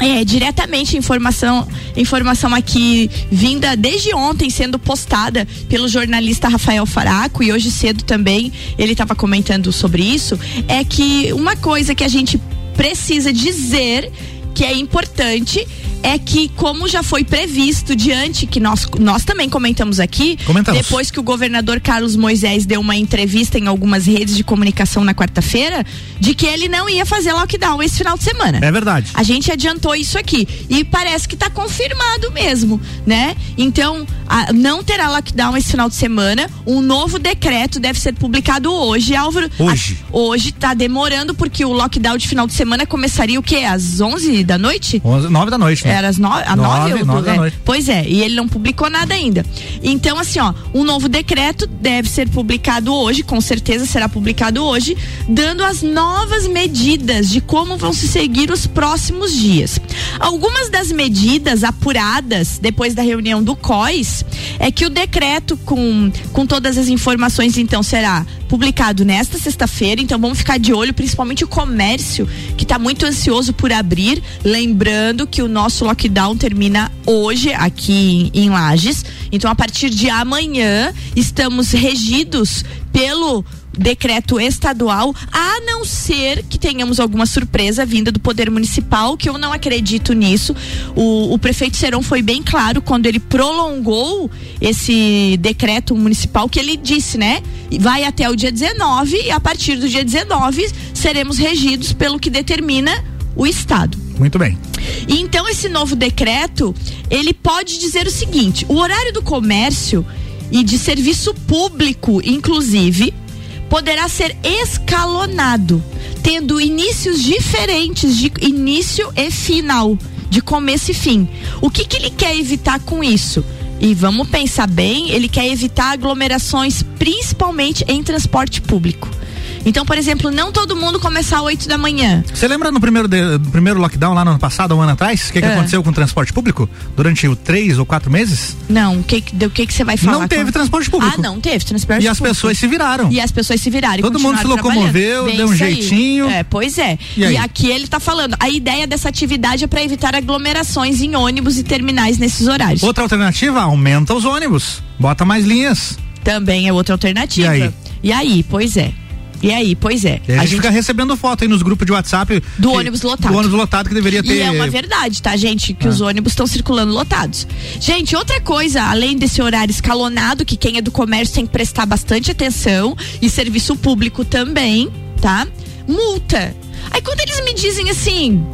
B: é, diretamente informação, informação aqui vinda desde ontem sendo postada pelo jornalista Rafael Faraco e hoje cedo também ele estava comentando sobre isso, é que uma coisa que a gente precisa dizer que é importante é que, como já foi previsto diante, que nós, nós também comentamos aqui,
A: Comentamos.
B: depois que o governador Carlos Moisés deu uma entrevista em algumas redes de comunicação na quarta-feira, de que ele não ia fazer lockdown esse final de semana.
A: É verdade.
B: A gente adiantou isso aqui. E parece que está confirmado mesmo, né? Então, a, não terá lockdown esse final de semana. Um novo decreto deve ser publicado hoje, Álvaro.
A: Hoje.
B: A, hoje está demorando, porque o lockdown de final de semana começaria o quê? Às 11 da noite?
A: 11, 9 da noite, né?
B: Era às 9, a 9,
A: nove, nove da
B: é.
A: noite.
B: Pois é, e ele não publicou nada ainda. Então, assim, ó, um novo decreto deve ser publicado hoje, com certeza será publicado hoje, dando as novas medidas de como vão se seguir os próximos dias. Algumas das medidas apuradas depois da reunião do COIS é que o decreto com, com todas as informações, então, será publicado nesta sexta-feira, então vamos ficar de olho, principalmente o comércio, que está muito ansioso por abrir. Lembrando que o nosso lockdown termina hoje aqui em, Lages. Então, a partir de amanhã, estamos regidos pelo decreto estadual, a não ser que tenhamos alguma surpresa vinda do Poder Municipal, que eu não acredito nisso. O, o prefeito Serão foi bem claro quando ele prolongou esse decreto municipal, que ele disse, né? Vai até o dia 19 e a partir do dia 19 seremos regidos pelo que determina o Estado.
A: Muito bem.
B: E então esse novo decreto, ele pode dizer o seguinte: o horário do comércio e de serviço público, inclusive, poderá ser escalonado, tendo inícios diferentes de início e final, de começo e fim. O que, que ele quer evitar com isso? E vamos pensar bem, ele quer evitar aglomerações, principalmente em transporte público. Então, por exemplo, não todo mundo começar às 8 da manhã.
A: Você lembra no primeiro, de, primeiro lockdown lá no ano passado, um ano atrás? O que, que
B: É.
A: aconteceu com o transporte público? Durante o três ou quatro meses?
B: Não, o que do que que você vai falar?
A: Não teve
B: com-
A: transporte público.
B: Ah, não teve transporte
A: E as
B: público.
A: pessoas se viraram.
B: E as pessoas se viraram. e
A: Todo mundo se locomoveu.
B: Bem
A: deu um jeitinho.
B: É, pois é.
A: E aí?
B: aqui ele tá falando, a ideia dessa atividade é para evitar aglomerações em ônibus e terminais nesses horários.
A: Outra alternativa, aumenta os ônibus. Bota mais linhas.
B: Também é outra alternativa.
A: E aí?
B: E aí, pois é. E aí, pois é.
A: E a, gente, fica recebendo foto aí nos grupos de WhatsApp.
B: Do
A: que-
B: ônibus lotado.
A: Do ônibus lotado que deveria ter.
B: E é uma verdade, tá, gente? Que
A: Ah.
B: os ônibus estão circulando lotados. Gente, outra coisa, além desse horário escalonado, que quem é do comércio tem que prestar bastante atenção, e serviço público também, tá? Multa. Aí quando eles me dizem assim.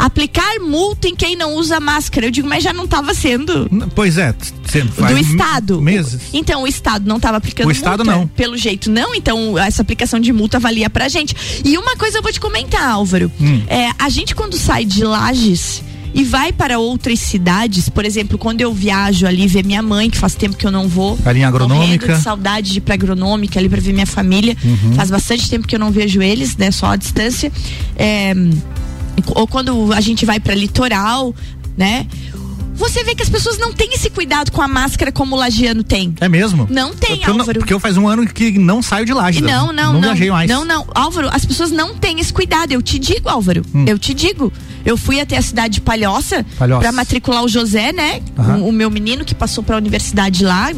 B: Aplicar multa em quem não usa máscara. Eu digo, mas já não estava sendo
A: Pois é. Sempre
B: do Estado.
A: Meses.
B: Então, o Estado não estava aplicando
A: O Estado
B: multa?
A: não.
B: Pelo jeito, não. Então, essa aplicação de multa valia pra gente. E uma coisa eu vou te comentar, Álvaro.
A: Hum.
B: É, a gente, quando sai de Lages e vai para outras cidades, por exemplo, quando eu viajo ali ver minha mãe, que faz tempo que eu não vou.
A: A linha agronômica.
B: de saudade de ir pra agronômica ali pra ver minha família.
A: Uhum.
B: Faz bastante tempo que eu não vejo eles, né? Só à distância. É, ou quando a gente vai pra litoral, né? Você vê que as pessoas não têm esse cuidado com a máscara como o lagiano tem.
A: É mesmo?
B: Não tem,
A: porque eu, não-
B: Álvaro.
A: porque eu faz um ano que não saio de laje.
B: Não, não,
A: não.
B: não.
A: viajei mais.
B: Não, não. Álvaro, as pessoas não têm esse cuidado. Eu te digo, Álvaro.
A: Hum.
B: Eu te digo. Eu fui até a cidade de Palhoça,
A: Palhoça.
B: pra matricular o José, né?
A: Aham.
B: O, o meu menino que passou pra universidade lá.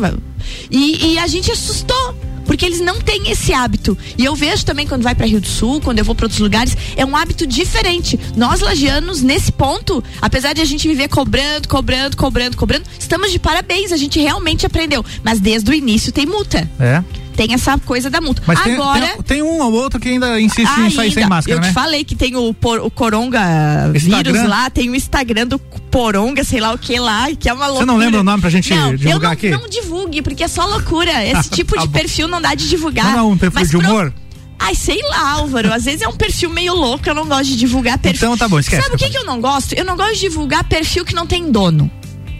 B: E, e a gente assustou Porque eles não têm esse hábito. E eu vejo também quando vai para Rio do Sul, quando eu vou para outros lugares, é um hábito diferente. Nós lagianos nesse ponto, apesar de a gente viver cobrando, cobrando, cobrando, cobrando, estamos de parabéns, a gente realmente aprendeu. Mas desde o início tem multa.
A: É.
B: Tem essa coisa da multa.
A: Mas
B: Agora,
A: tem, tem um ou outro que ainda insiste em sair sem
B: Ainda.
A: máscara,
B: Eu
A: né?
B: te falei que tem o, por- o Coronga
A: Instagram?
B: vírus lá, tem o Instagram do Poronga, sei lá o que lá, que é uma loucura.
A: Você não lembra o nome pra gente
B: não,
A: divulgar
B: eu não,
A: aqui?
B: Não divulgue, porque é só loucura. Esse tipo
A: Tá
B: de perfil não dá de divulgar.
A: Não, não, um perfil
B: Mas
A: de
B: pro-
A: humor?
B: Ai, sei lá, Álvaro. Às vezes é um perfil meio louco, eu não gosto de divulgar perfil.
A: Então tá bom, esquece.
B: Sabe o que, que eu não gosto? Eu não gosto de divulgar perfil que não tem dono.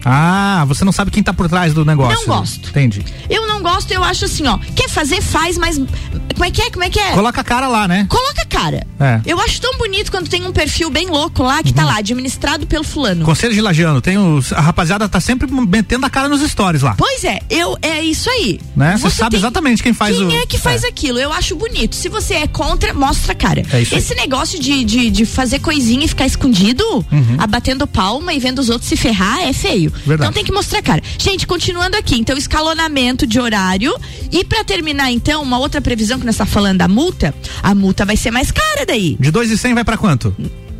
A: Ah, você não sabe quem tá por trás do negócio.
B: Não gosto.
A: Entendi.
B: Eu não gosto, eu acho assim, ó. Quer fazer, faz, mas. Como é que é? Como é que é?
A: Coloca a cara lá, né?
B: Coloca a cara.
A: É.
B: Eu acho tão bonito quando tem um perfil bem louco lá que tá lá, administrado pelo fulano.
A: Conselho de Lagiano, tem os, a rapaziada tá sempre metendo a cara nos stories lá.
B: Pois é, eu é isso aí.
A: Né? Você sabe exatamente quem faz
B: Quem
A: o.
B: é que faz aquilo? Eu acho bonito. Se você é contra, mostra a cara.
A: É isso aí.
B: Esse negócio de, de, de fazer coisinha e ficar escondido,
A: Uhum.
B: abatendo palma e vendo os outros se ferrar, é feio.
A: Verdade.
B: Então tem que mostrar a cara. Gente, continuando aqui, então escalonamento de horário. E pra terminar, então, uma outra previsão que nós tá falando da multa, a multa vai ser mais cara daí.
A: De 2,100 vai pra quanto?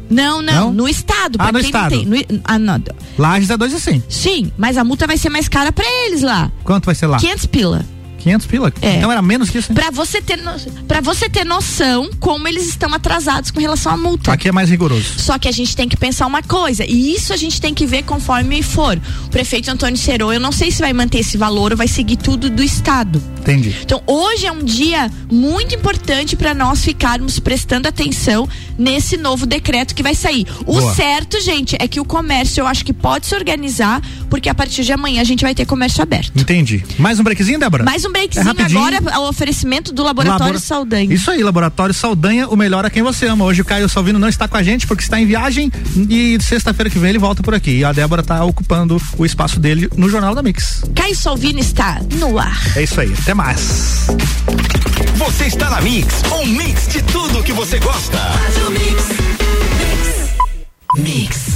B: Não, não,
A: Não?
B: no estado.
A: Ah, no
B: quem
A: estado.
B: Não tem, no, ah, não.
A: Lages é 2,100.
B: Sim, mas a multa vai ser mais cara pra eles lá.
A: Quanto vai ser lá?
B: 500 pila.
A: 500 pila?
B: É.
A: Então era menos que isso, hein?
B: Pra você ter no, para você ter noção como eles estão atrasados com relação à multa.
A: Aqui é mais rigoroso.
B: Só que a gente tem que pensar uma coisa, e isso a gente tem que ver conforme for. O prefeito Antônio Serô, eu não sei se vai manter esse valor ou vai seguir tudo do estado.
A: Entendi.
B: Então, hoje é um dia muito importante para nós ficarmos prestando atenção nesse novo decreto que vai sair. O
A: Boa.
B: certo, gente, é que o comércio eu acho que pode se organizar, porque a partir de amanhã a gente vai ter comércio aberto.
A: Entendi. Mais um breakzinho, Débora?
B: Mais um breakzinho
A: É rapidinho.
B: agora, o oferecimento do Laboratório
A: Labora-
B: Saldanha.
A: Isso aí, Laboratório Saldanha, o melhor a quem você ama. Hoje o Caio Salvino não está com a gente porque está em viagem e sexta-feira que vem ele volta por aqui. E a Débora está ocupando o espaço dele no Jornal da Mix.
B: Caio Salvino está no ar.
A: É isso aí, até mais.
R: Você está na Mix, um mix de tudo que você gosta. Mix.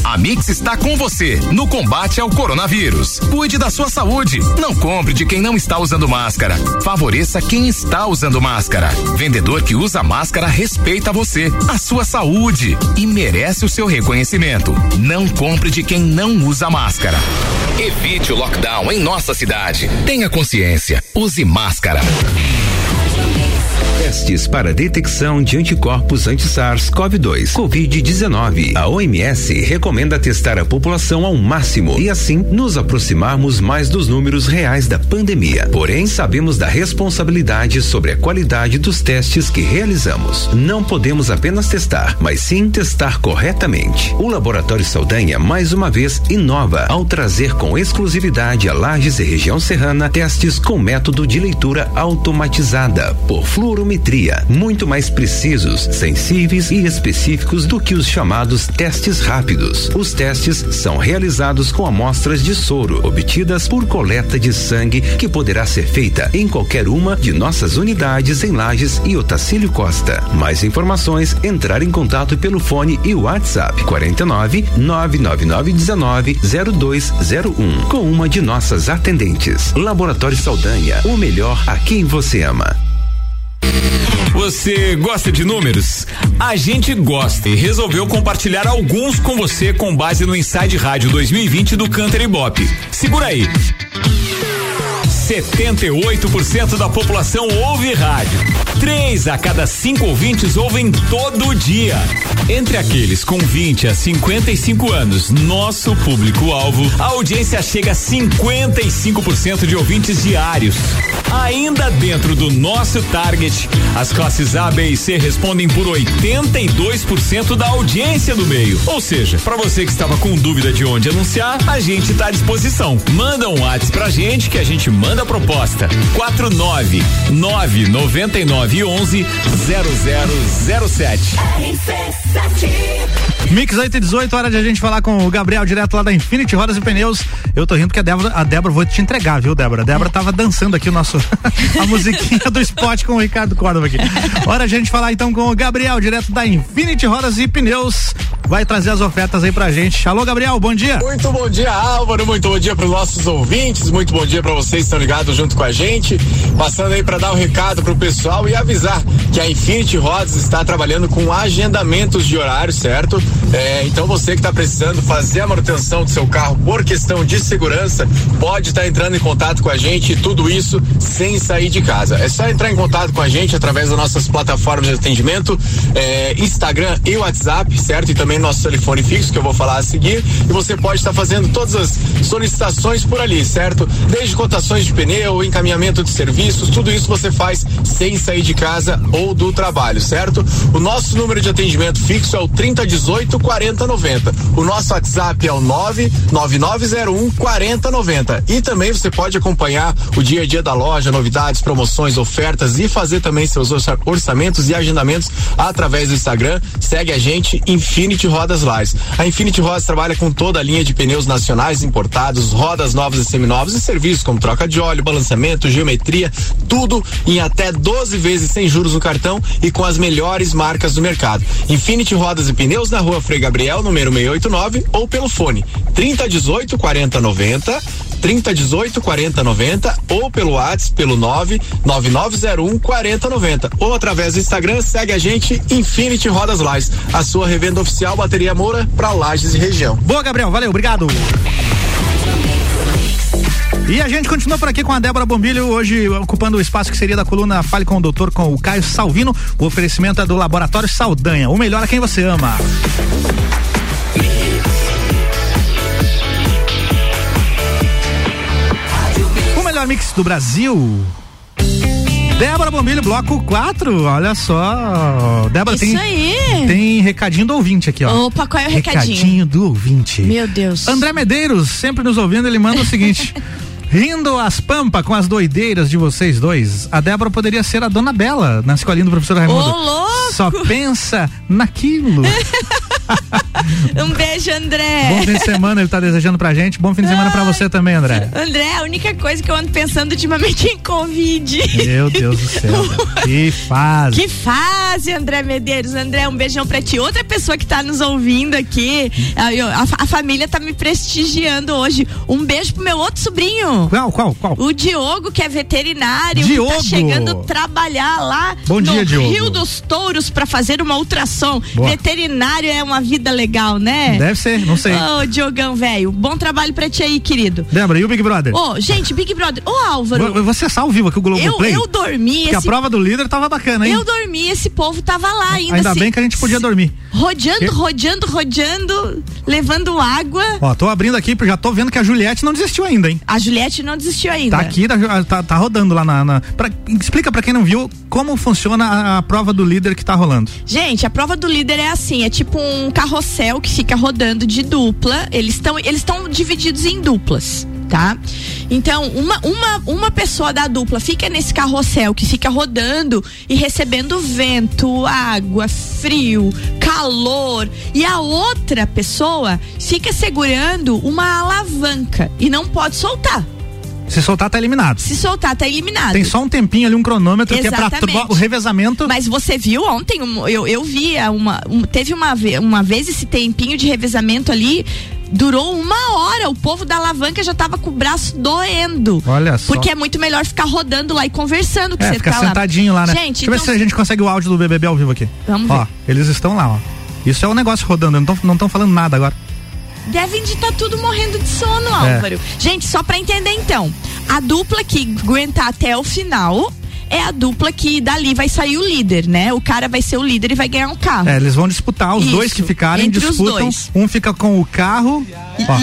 R: A Mix está com você no combate ao coronavírus. Cuide da sua saúde. Não compre de quem não está usando máscara. Favoreça quem está usando máscara. Vendedor que usa máscara respeita você, a sua saúde e merece o seu reconhecimento. Não compre de quem não usa máscara. Evite o lockdown em nossa cidade. Tenha consciência. Use máscara.
P: Testes para detecção de anticorpos anti-SARS-CoV-2, Covid-19. A OMS recomenda testar a população ao máximo e assim nos aproximarmos mais dos números reais da pandemia. Porém, sabemos da responsabilidade sobre a qualidade dos testes que realizamos. Não podemos apenas testar, mas sim testar corretamente. O Laboratório Saldanha mais uma vez inova ao trazer com exclusividade a Lages e região serrana testes com método de leitura automatizada por muito mais precisos, sensíveis e específicos do que os chamados testes rápidos. Os testes são realizados com amostras de soro obtidas por coleta de sangue que poderá ser feita em qualquer uma de nossas unidades em Lages e Otacílio Costa. Mais informações, entrar em contato pelo fone e WhatsApp 49 999 19 0201 com uma de nossas atendentes. Laboratório Saldanha, o melhor a quem você ama.
N: Você gosta de números? A gente gosta e resolveu compartilhar alguns com você com base no Inside Rádio 2020 do Canter Bop. Segura aí. 78% da população ouve rádio. Três a cada cinco ouvintes ouvem todo dia. Entre aqueles com 20 a 55 anos, nosso público-alvo, a audiência chega a 55% de ouvintes diários. Ainda dentro do nosso target, as classes A, B e C respondem por 82% da audiência do meio. Ou seja, para você que estava com dúvida de onde anunciar, a gente está à disposição. Manda um WhatsApp pra gente que a gente manda a proposta. 49 999 11 0007.
A: Mix 8 e 18, hora de a gente falar com o Gabriel, direto lá da Infinity Rodas e Pneus. Eu tô rindo porque a Débora, a Débora, vou te entregar, viu, Débora? A Débora tava dançando aqui o nosso, a musiquinha do spot com o Ricardo Córdova aqui. Hora de a gente falar então com o Gabriel, direto da Infinity Rodas e Pneus. vai trazer as ofertas aí pra gente. Alô, Gabriel, bom dia.
Y: Muito bom dia, Álvaro. Muito bom dia para os nossos ouvintes. Muito bom dia para vocês que estão ligados junto com a gente. Passando aí para dar um recado pro pessoal e avisar que a Infinity Rodas está trabalhando com agendamentos de horário, certo? É, então você que está precisando fazer a manutenção do seu carro por questão de segurança, pode estar tá entrando em contato com a gente e tudo isso sem sair de casa. É só entrar em contato com a gente através das nossas plataformas de atendimento, é, Instagram e WhatsApp, certo? E também nosso telefone fixo que eu vou falar a seguir. E você pode estar fazendo todas as solicitações por ali, certo? Desde cotações de pneu, encaminhamento de serviços, tudo isso você faz sem sair de casa ou do trabalho, certo? O nosso número de atendimento fixo é o 3018 4090. O nosso WhatsApp é o 99901 4090. E também você pode acompanhar o dia a dia da loja, novidades, promoções, ofertas e fazer também seus orçamentos e agendamentos através do Instagram. Segue a gente, Infinity Rodas Lais. A Infinity Rodas trabalha com toda a linha de pneus nacionais importados, rodas novas e seminovas e serviços como troca de óleo, balanceamento, geometria, tudo em até 12 vezes sem juros no cartão e com as melhores marcas do mercado. Infinity Rodas e Pneus na rua Frei Gabriel, número 689 ou pelo fone 3018 4090 3018 4090 ou pelo WhatsApp pelo 99901 4090 ou através do Instagram segue a gente Infinity Rodas Lages, a sua revenda oficial bateria Moura para Lages e região.
A: Boa, Gabriel, valeu, obrigado. E a gente continua por aqui com a Débora Bombilho, hoje ocupando o espaço que seria da coluna Fale com o Doutor com o Caio Salvino. O oferecimento é do Laboratório Saldanha, o melhor a quem você ama. O melhor mix do Brasil. Débora Bombilho, bloco 4, olha só. Débora
B: Isso
A: tem,
B: aí.
A: tem recadinho do ouvinte aqui, ó.
B: Opa, qual é o recadinho?
A: Recadinho do ouvinte.
B: Meu Deus.
A: André Medeiros, sempre nos ouvindo, ele manda o seguinte. Rindo as pampas com as doideiras de vocês dois, a Débora poderia ser a dona Bela na escolinha do professor Raimundo.
B: Ô, louco!
A: Só pensa naquilo.
B: um beijo, André.
A: Bom fim de semana, ele tá desejando pra gente. Bom fim de semana pra você também, André.
B: André, a única coisa que eu ando pensando ultimamente é em Covid.
A: Meu Deus do céu. que fase.
B: Que fase, André Medeiros. André, um beijão pra ti. Outra pessoa que tá nos ouvindo aqui, a, a, a família tá me prestigiando hoje. Um beijo pro meu outro sobrinho.
A: Qual, qual, qual?
B: O Diogo, que é veterinário,
A: Diogo.
B: que tá chegando trabalhar lá
A: Bom
B: no
A: dia, Diogo.
B: Rio dos Touros pra fazer uma ultrassom.
A: Boa.
B: Veterinário é uma vida legal, né?
A: Deve ser, não sei.
B: Ô, Diogão, velho. Bom trabalho pra ti aí, querido.
A: Débora, e o Big Brother?
B: Ô, gente, Big Brother. Ô, Álvaro.
A: Vo- Você é ao vivo aqui o Globo
B: Eu,
A: Play?
B: eu dormi.
A: Porque a
B: esse-
A: prova do líder tava bacana, hein?
B: Eu dormi, esse povo tava lá ainda.
A: Ainda
B: assim,
A: bem que a gente podia dormir.
B: Rodeando,
A: Que-
B: rodeando, rodeando, levando água.
A: Ó, tô abrindo aqui, porque já tô vendo que a Juliette não desistiu ainda, hein?
B: A Juliette não desistiu ainda.
A: Tá aqui, tá, tá- tá rodando lá na. na- pra- explica pra quem não viu como funciona a, a prova do líder que tá rolando.
B: Gente, a prova do líder é assim, é tipo um carrossel que fica rodando de dupla. Eles estão eles estão divididos em duplas, tá? Então, uma, uma, uma pessoa da dupla fica nesse carrossel que fica rodando e recebendo vento, água, frio, calor. E a outra pessoa fica segurando uma alavanca e não pode soltar.
A: Se soltar, tá eliminado.
B: Se soltar, tá eliminado.
A: Tem só um tempinho ali, um cronômetro que é pra
B: Exatamente.
A: o revezamento.
B: Mas você viu ontem, eu, eu vi é, uma, um- teve uma, uma vez esse tempinho de revezamento ali, durou uma hora, o povo da alavanca já tava com o braço doendo.
A: Olha só.
B: Porque é muito melhor ficar rodando lá e conversando que
A: É,
B: você
A: fica
B: tá
A: sentadinho lá, né?
B: Gente,
A: Deixa eu ver
B: então,
A: se a gente consegue o áudio do BBB ao vivo aqui.
B: Vamos
A: ó,
B: ver.
A: eles estão lá, ó. Isso é um negócio rodando, não estão falando nada agora.
B: Devem de estar tudo morrendo de
A: É.
B: sono, Álvaro. Gente, só pra entender então, a dupla que aguentar até o final é a dupla que dali vai sair o líder, né? O cara vai ser o líder e vai ganhar um carro.
A: É, eles vão disputar, os
B: Isso,
A: dois que ficarem
B: entre os
A: disputam.
B: dois.
A: Um fica com o carro. Ó,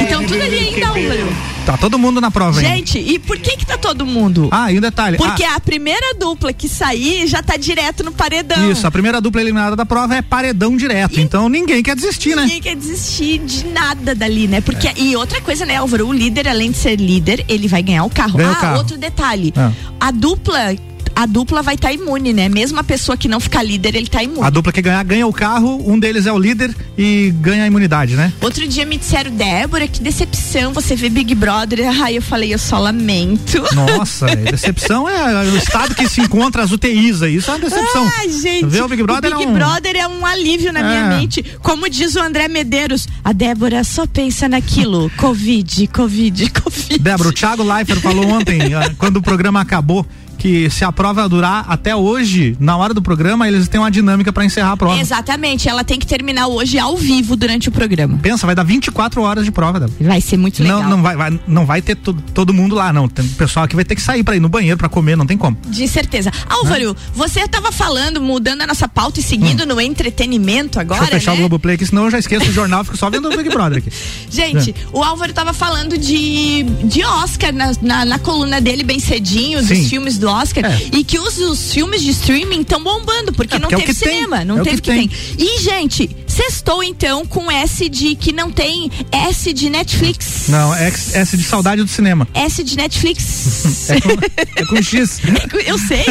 B: Então tudo ali ainda, Álvaro.
A: Tá todo mundo na prova ainda.
B: Gente, e por que que tá todo mundo?
A: Ah, e um detalhe.
B: Porque
A: ah,
B: a primeira dupla que sair já tá direto no paredão.
A: Isso, a primeira dupla eliminada da prova é paredão direto. Então ninguém quer desistir, né?
B: Ninguém quer desistir de nada dali, né? Porque, e outra coisa, né, Álvaro? O líder, além de ser líder, ele vai ganhar o carro.
A: Ganha o
B: ah,
A: carro.
B: outro detalhe.
A: Ah.
B: A dupla. A dupla vai estar tá imune, né? Mesmo a pessoa que não ficar líder, ele tá imune.
A: A dupla que ganhar, ganha o carro, um deles é o líder e ganha a imunidade, né?
B: Outro dia me disseram, Débora, que decepção você vê Big Brother. Aí eu falei, eu só lamento.
A: Nossa, decepção é o estado que se encontra as UTIs aí. Isso é uma decepção.
B: Ai, gente. Ver o Big Brother, o Big é, um... Brother é um alívio na é. minha mente. Como diz o André Medeiros, a Débora só pensa naquilo. Covid, Covid, Covid.
A: Débora, o Thiago Leifert falou ontem, quando o programa acabou, que se a prova durar até hoje, na hora do programa, eles têm uma dinâmica para encerrar a prova.
B: Exatamente, ela tem que terminar hoje ao vivo durante o programa.
A: Pensa, vai dar 24 horas de prova. Débora.
B: Vai ser muito legal.
A: Não, não vai, vai não vai ter todo, todo mundo lá, não. Tem pessoal que vai ter que sair para ir no banheiro para comer, não tem como.
B: De certeza. Álvaro, né? você estava falando, mudando a nossa pauta e seguindo hum. no entretenimento agora,
A: Deixa eu fechar
B: né?
A: o Globoplay aqui, senão eu já esqueço o jornal, fico só vendo o Big Brother aqui.
B: Gente, é. o Álvaro estava falando de, de Oscar na, na, na, coluna dele bem cedinho, Sim. dos filmes do Oscar, é. e que os, os filmes de streaming estão bombando, porque é, não porque teve é cinema, tem. não é teve que, que tem. tem. E, gente, sextou então com S de que não tem S de Netflix.
A: Não, S, S de saudade do cinema.
B: S de Netflix.
A: é, com, é com X.
B: eu sei.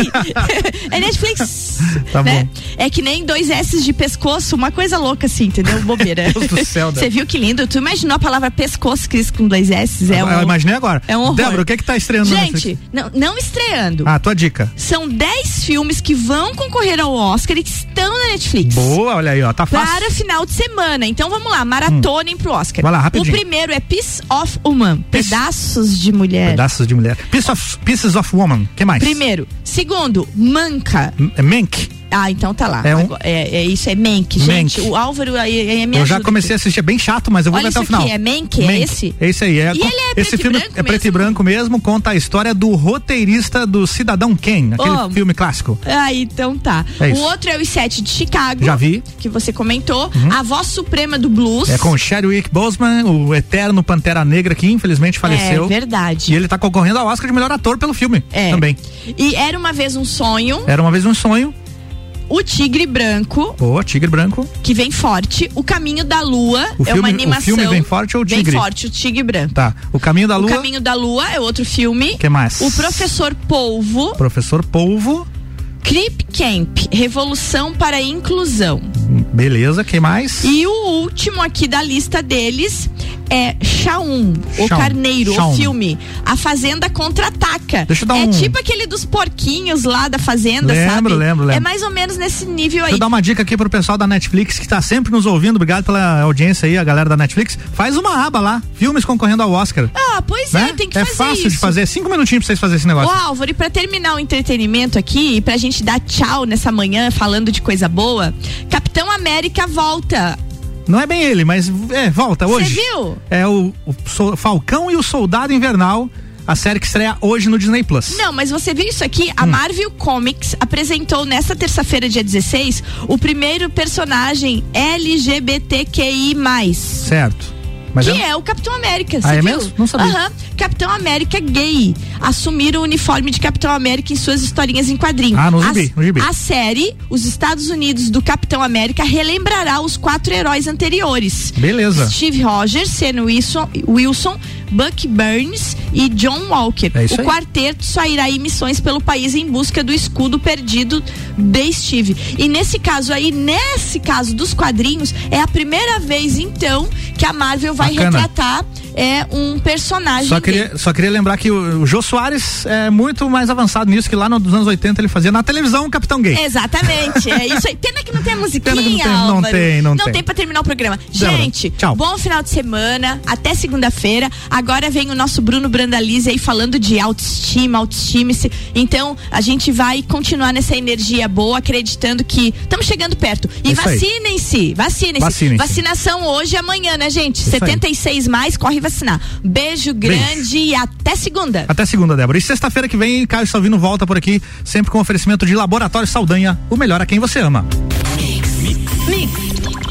B: é Netflix.
A: Tá
B: né?
A: bom.
B: É que nem dois S de pescoço, uma coisa louca assim, entendeu? Bobeira.
A: Deus do céu,
B: Você viu que lindo? Tu imaginou a palavra pescoço, Cris, com dois S? É
A: um, eu imaginei agora.
B: É um horror.
A: Débora, o que é que tá estreando?
B: Gente, não, não estreando.
A: Ah, tua dica
B: são 10 filmes que vão concorrer ao Oscar e que estão na Netflix.
A: Boa, olha aí, ó, tá fácil.
B: Para final de semana. Então vamos lá, maratonem hum. pro Oscar.
A: Vai lá, rapidinho.
B: O primeiro é Piece of Woman, Pedaços de Mulher.
A: Pedaços de Mulher. Piece of, Pieces of Woman, que mais?
B: Primeiro. Segundo, Manca.
A: É Mank.
B: Ah, então tá lá.
A: É, um...
B: é, é isso, é Menk, gente. O Álvaro é, é
A: Eu já comecei a assistir, é bem chato, mas eu vou
B: Olha
A: até o final.
B: Aqui, é Menk, é esse?
A: É esse aí. É,
B: e ele é
A: esse filme é preto
B: mesmo?
A: e branco mesmo, conta a história do roteirista do Cidadão Kane, aquele oh. filme clássico.
B: Ah, então tá.
A: É
B: o outro é o Sete de Chicago.
A: Já vi.
B: Que você comentou. Uhum. A Voz Suprema do Blues.
A: É com Chadwick Boseman, o eterno Pantera Negra, que infelizmente faleceu.
B: É verdade.
A: E ele tá concorrendo ao Oscar de melhor ator pelo filme
B: é.
A: também.
B: E Era Uma Vez um Sonho.
A: Era Uma Vez um Sonho.
B: O Tigre Branco.
A: Pô, Tigre Branco.
B: Que vem forte. O Caminho da Lua
A: o
B: é
A: filme,
B: uma animação.
A: O filme vem forte ou o Tigre?
B: Vem forte, o Tigre Branco.
A: Tá. O Caminho da Lua. O
B: Caminho da Lua é outro filme.
A: que mais?
B: O Professor Polvo.
A: Professor Polvo.
B: Clip Camp, Revolução para a Inclusão.
A: Beleza, quem mais?
B: E o último aqui da lista deles é Shaun, o Carneiro, Shaun. o filme. A Fazenda Contra-Ataca.
A: Deixa eu dar
B: é
A: um...
B: tipo aquele dos porquinhos lá da Fazenda,
A: lembro,
B: sabe?
A: Lembro, lembro.
B: É mais ou menos nesse nível aí.
A: Deixa eu dar uma dica aqui pro pessoal da Netflix que tá sempre nos ouvindo. Obrigado pela audiência aí, a galera da Netflix. Faz uma aba lá, filmes concorrendo ao Oscar.
B: Ah, pois
A: né?
B: é, tem que
A: é
B: fazer
A: fácil
B: isso.
A: de fazer, cinco minutinhos pra vocês fazerem esse negócio.
B: Ô Álvaro, e pra terminar o entretenimento aqui, e pra gente dar tchau nessa manhã falando de coisa boa, Capitão América volta.
A: Não é bem ele, mas é, volta hoje.
B: Você viu?
A: É o, o Falcão e o Soldado Invernal. A série que estreia hoje no Disney Plus.
B: Não, mas você viu isso aqui? A hum. Marvel Comics apresentou nesta terça-feira, dia 16, o primeiro personagem LGBTQI.
A: Certo. Mas
B: que é o Capitão América,
A: ah,
B: é
A: viu? mesmo? Não sabia.
B: Uhum. Capitão América gay. Assumir o uniforme de Capitão América em suas historinhas em quadrinho.
A: Ah, no gibi, no gibi.
B: A série, os Estados Unidos do Capitão América, relembrará os quatro heróis anteriores.
A: Beleza.
B: Steve Rogers, Sam Wilson, Wilson Buck Burns e John Walker.
A: É
B: o quarteto sairá em missões pelo país em busca do escudo perdido de Steve. E nesse caso aí, nesse caso dos quadrinhos, é a primeira vez então que a Marvel vai
A: Bacana.
B: retratar é um personagem.
A: Só queria, só queria lembrar que o, o Jô Soares é muito mais avançado nisso, que lá nos anos 80 ele fazia na televisão o Capitão Gay.
B: Exatamente, é isso aí. Pena que não tem a musiquinha,
A: Pena que não tem,
B: Álvaro.
A: não tem, não,
B: não
A: tem.
B: tem pra terminar o programa. Gente,
A: tchau.
B: bom final de semana, até segunda-feira. Agora vem o nosso Bruno Brandalize aí falando de autoestima, autoestime-se. Então, a gente vai continuar nessa energia boa, acreditando que estamos chegando perto. E
A: aí.
B: vacinem-se, vacinem-se.
A: Vacinem-se.
B: Vacinação hoje e amanhã, né, gente?
A: Isso aí.
B: 76 mais, corre vacinar. Beijo grande e até segunda.
A: Até segunda, Débora. E sexta-feira que vem, Caio Salvino volta por aqui, sempre com oferecimento de Laboratório Saldanha, o melhor a quem você ama.
B: Mix.